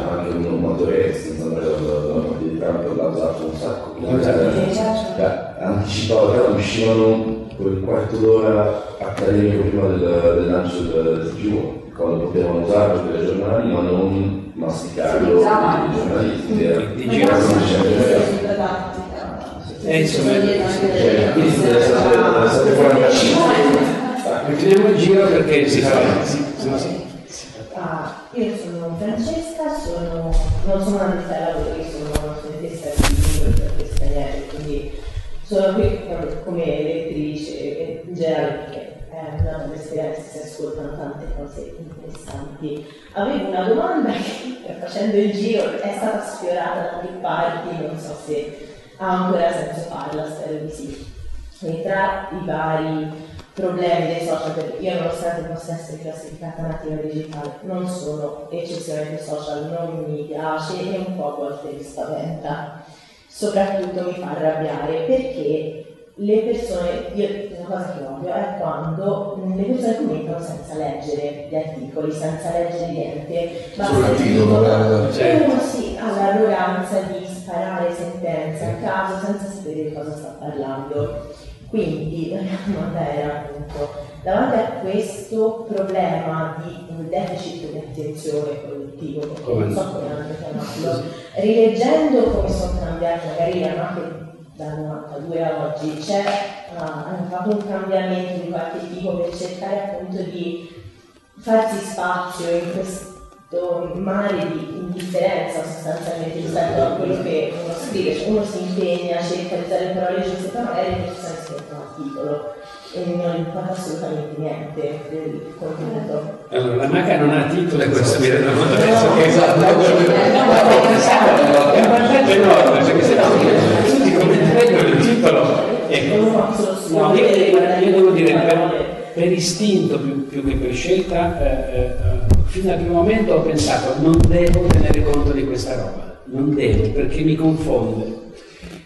sacco. Ha anticipato, uscivano quel quarto d'ora accademico prima del, del lancio del TG1 quando potevano usarlo per i giornali ma non masticarlo i giornalisti di giro e insomma quindi deve essere 45 mettiamo il giro perché si fa ah, io sono Francesca sono, non sono una sono qui come lettrice in generale perché è una bella esperienza, si ascoltano tante cose interessanti. Avevo una domanda *laughs* che facendo il giro è stata sfiorata da più parti, non so se ha ancora senso farla, spero di sì. E tra i vari problemi dei social, perché io nonostante possa essere classificata nativa digitale, non sono eccezionalmente social, non mi piace e un po' a volte mi spaventa. Soprattutto mi fa arrabbiare perché le persone, io, una cosa che odio è quando le persone commentano senza leggere gli articoli, senza leggere niente. Sul titolo, cioè. uno sì, ha l'arroganza di sparare sentenze a caso senza sapere di cosa sta parlando. Quindi la mia domanda era appunto, davanti a questo problema di un deficit di attenzione produttivo, perché non so come hanno chiamarlo, rileggendo come sono cambiati magari anche dal 92 a oggi, c'è, uh, hanno fatto un cambiamento di qualche tipo per cercare appunto di farsi spazio in questo mare di indifferenza sostanzialmente rispetto a quello che uno scrive, cioè uno si impegna, cerca di usare le parole giuste, però magari le persone scrivono un articolo e non importa assolutamente niente del contenuto. Allora, la MACA non ha titolo e questo mi rendo conto adesso che esatto, è importante enorme, perché se no tutti commenterebbero il titolo. Ecco. No, io, io devo dire, per, per istinto più, più che per scelta, eh, eh, fino al primo momento ho pensato non devo tenere conto di questa roba, non devo perché mi confonde.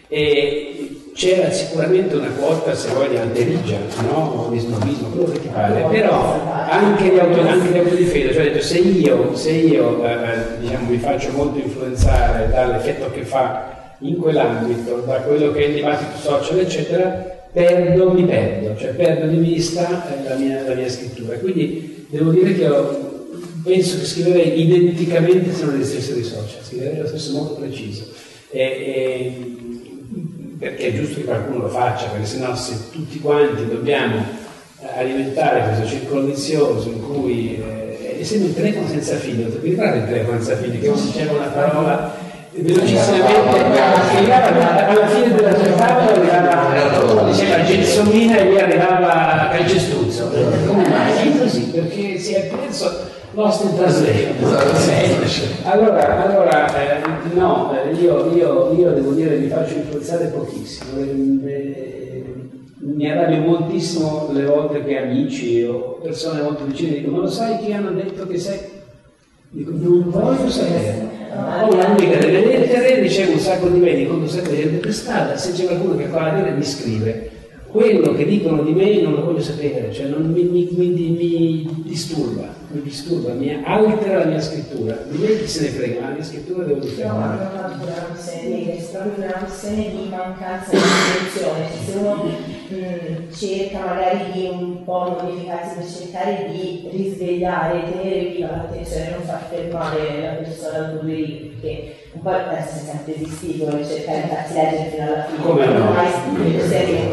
E c'era sicuramente una quota, se vuoi, di alterigia, no? di snobismo, quello che ti pare, però anche di, auto, anche di autodifesa, cioè detto, se io, se io eh, eh, diciamo, mi faccio molto influenzare dall'effetto che fa in quell'ambito, da quello che è il dibattito social, eccetera, perdo, mi perdo, cioè perdo di vista la mia, la mia scrittura. Quindi devo dire che ho, penso che scriverei identicamente se non esistesse dei social, scriverei lo stesso molto preciso. E, e, perché è giusto che qualcuno lo faccia, perché sennò se tutti quanti dobbiamo alimentare questo circolo vizioso in cui eh, sempre il telefono senza filo, vi ricordate il telefono senza filo che non diceva una parola velocissimamente arrivava alla fine della giornata arrivava diceva Gelsomina e gli arrivava Calcestruzzo come mai? Così perché si è perso lost in allora, allora eh, no eh, io, io, io, devo dire mi faccio influenzare pochissimo eh, mi arrabbio moltissimo le volte che amici o persone molto vicine dicono ma lo sai chi hanno detto che sei? dico non voglio sapere ho un'amica delle lettere, ricevo un sacco di mail, conto sempre gente per strada, se c'è qualcuno che fa la dire mi scrive. Quello che dicono di me non lo voglio sapere, cioè non, mi, mi, mi, mi, disturba, mi disturba, mi altera la mia scrittura. Di me chi se ne frega, la mia scrittura devo difendere. No, non è è una questione di mancanza di attenzione. Se uno mh, cerca magari di un po' modificarsi per cercare di risvegliare, tenere viva l'attenzione, non far fermare la persona due perché un po' essere sempre esistito e cercare di farsi leggere fino alla fine. Come no?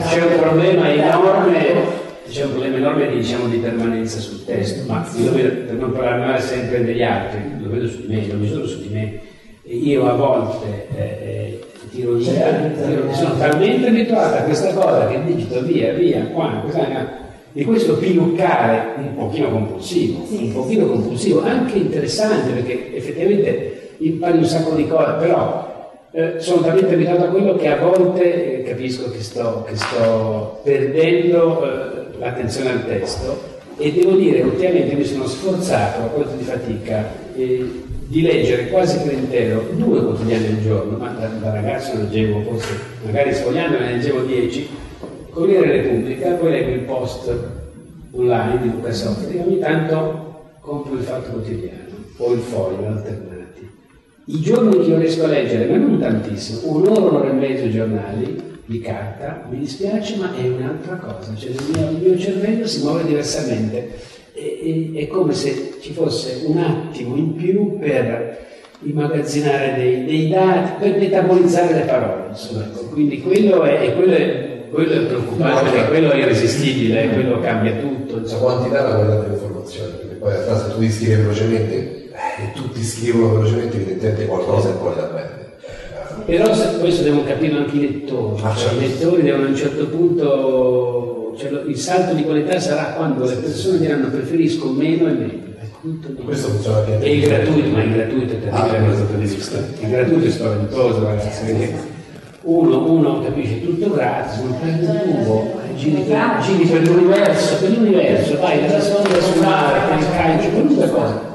C'è un problema enorme c'è un problema enorme di, diciamo, di permanenza sul testo, ma io per non parlare sempre degli altri, lo vedo su di me, lo vedo su di me. Io a volte eh, eh tiro via, tiro, sono talmente abituato a questa cosa che digito via, via, qua, questa, di questo piluccare un pochino compulsivo, un pochino compulsivo, anche interessante perché effettivamente impari un sacco di cose, però eh, sono talmente abituato a quello che a volte eh, capisco che sto, che sto perdendo eh, l'attenzione al testo e devo dire ultimamente mi sono sforzato a quanto di fatica eh, di leggere quasi per intero due quotidiani al giorno, ma da, da ragazzo leggevo forse, magari sfogliando ne leggevo dieci, Corriere Repubblica, poi leggo il post online di Luca Sofri ogni tanto compro il Fatto Quotidiano o il Foglio alternati. I giorni che io riesco a leggere, ma non tantissimo, un'ora, un'ora e mezzo giornali di carta, mi dispiace, ma è un'altra cosa, cioè il mio, il mio cervello si muove diversamente è, è, come se ci fosse un attimo in più per immagazzinare dei, dei dati, per metabolizzare le parole. Insomma. Quindi quello è, quello è, quello è preoccupante, no, quello è irresistibile, quello cambia tutto. La quantità è la qualità dell'informazione, perché poi a se tu scrivi velocemente tutti scrivono velocemente, evidentemente qualcosa è poi da perdere. Però questo devono capire anche i lettori, ah, cioè, i lettori devono a un certo punto cioè, il salto di qualità sarà quando le persone diranno preferisco meno e meglio. Questo funziona anche il gratuito, ma il gratuito è punto di vista. Il gratuito è spaventoso, ragazzi, perché uno, uno capisce tutto gratis, non prende un tubo, giri per, giri per l'universo, per l'universo, vai dalla sonda sul mare, per il calcio, qualunque cosa.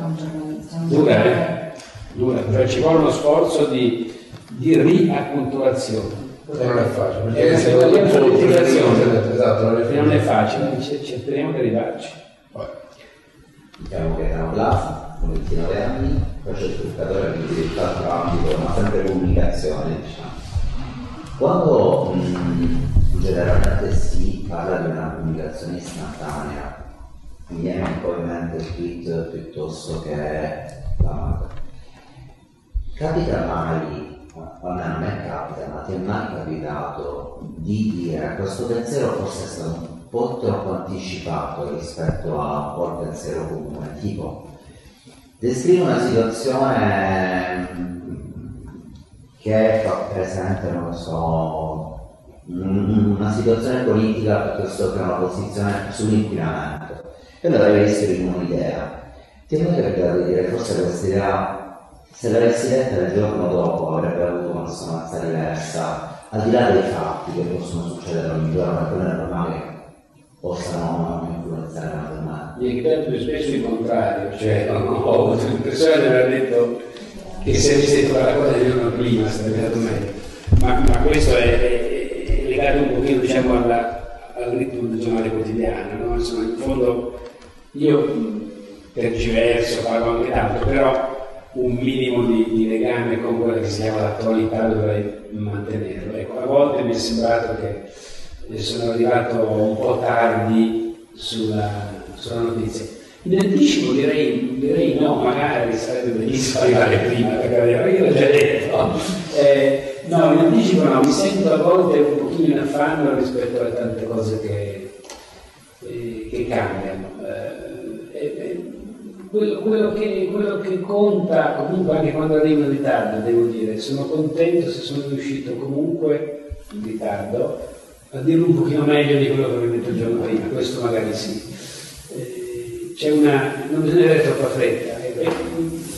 Dura, eh? Dura, cioè ci vuole uno sforzo di, di riacculturazione. Non è facile, perché se non è facile, esatto, non è, non è facile, cercheremo di arrivarci. Diciamo che era un là, con 29 anni, faccio il truccatore di tutt'altro ambito, ma sempre comunicazione, diciamo. Quando mh, generalmente si parla di una comunicazione istantanea, viene un po' in mente il tweet piuttosto che la Capita mai a me capita, ma ti è mai capitato di dire questo pensiero forse è stato un po' troppo anticipato rispetto a un pensiero comune, tipo descrive una situazione che fa presente, non lo so, una situazione politica piuttosto che una posizione sull'inquinamento e allora avevi esprimi un'idea. Ti è mai capitato di dire forse questa idea se l'avessi letta il giorno dopo avrebbe avuto una risonanza diversa, al di là dei fatti che possono succedere ogni giorno, non è normale che possano iniziare la matematica. Mi è capitato spesso il contrario, cioè ho avuto l'impressione di aver detto che se avessi detto quella cosa di giorno prima sarebbe stato meglio. Ma, ma questo è, è- è legato un pochino diciamo, alla- al ritmo del giornale quotidiano, no? Insomma, in fondo io tergiverso, parlo anche d'altro, però un minimo di, di legame con quella che si chiama l'attualità dovrei mantenerlo. Ecco, a volte mi è sembrato che eh, sono arrivato un po' tardi sulla, sulla notizia. In anticipo direi, direi no, magari sarebbe benissimo arrivare prima, perché io l'ho già detto. Eh, no, in anticipo no, mi sento a volte un pochino in affanno rispetto a tante cose che, eh, che cambiano. Quello, quello che, quello che conta, comunque anche quando arrivo in ritardo, devo dire, sono contento se sono riuscito comunque in ritardo a dirlo un pochino meglio di quello che avevo detto il giorno prima, questo magari sì. Eh, c'è una, non bisogna avere troppa fretta. Eh,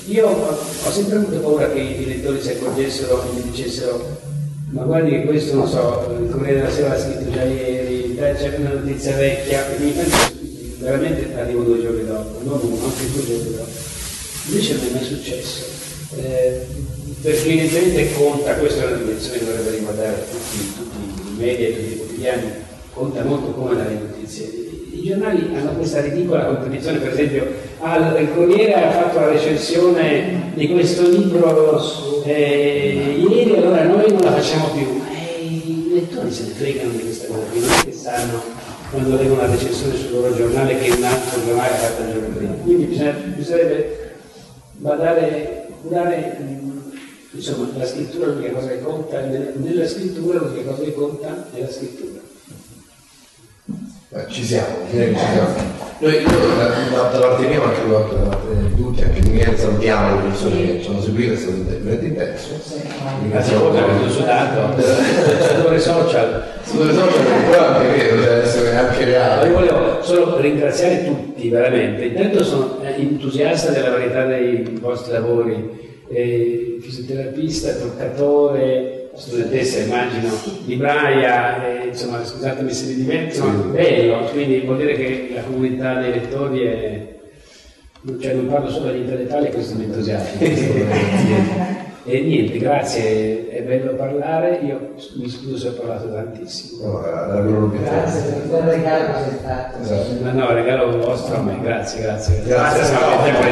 Io ho, ho sempre avuto paura che i lettori si accorgessero e mi dicessero ma guardi che questo, non so, il Corriere della Sera l'ha scritto già ieri, c'è una notizia vecchia, e penso, veramente arrivo due giorni dopo, non uno, anche due giorni dopo. Invece non è mai successo, eh, perché evidentemente conta, questa è una dimensione che dovrebbe riguardare tutti, tutti i media tutti i quotidiani, conta molto come dare notizie. I giornali hanno questa ridicola contraddizione, per esempio, ah, il Corriere ha fatto la recensione di questo libro eh, ieri, allora noi non la facciamo più. Eh, I lettori se ne fregano di questa cosa, non è che sanno quando leggono una recensione sul loro giornale che un altro giornale ha fatto il giorno prima. Quindi bisogna- bisognerebbe badare, curare mh, insomma, la scrittura è l'unica cosa che conta, nella scrittura l'unica cosa che conta è la scrittura. Beh, ci siamo, direi che ci siamo. Noi, io da, da, da parte mia, ma anche da parte parte di tutti, anche di Michele, salutiamo le persone che ci hanno seguito, è stato veramente intenso. Grazie a voi per averlo sudato. Sulle social. Sulle social, però anche vero, deve essere anche Io reale. volevo solo ringraziare tutti, veramente. Intanto sono eh, entusiasta della varietà dei vostri lavori. Eh, fisioterapista, truccatore, studentessa immagino, libraia, eh, insomma scusatemi se mi dimentico, insomma, bello, quindi vuol dire che la comunità dei lettori è, cioè non parlo solo agli intellettuali, questo mi entusiasma. *laughs* E niente, grazie, è bello parlare, io mi scuso se ho parlato tantissimo. L'obiettivo. Grazie per quel regalo che sei fatto. Esatto. Ma no, regalo vostro a me, grazie, grazie. Grazie, siamo ciao. sempre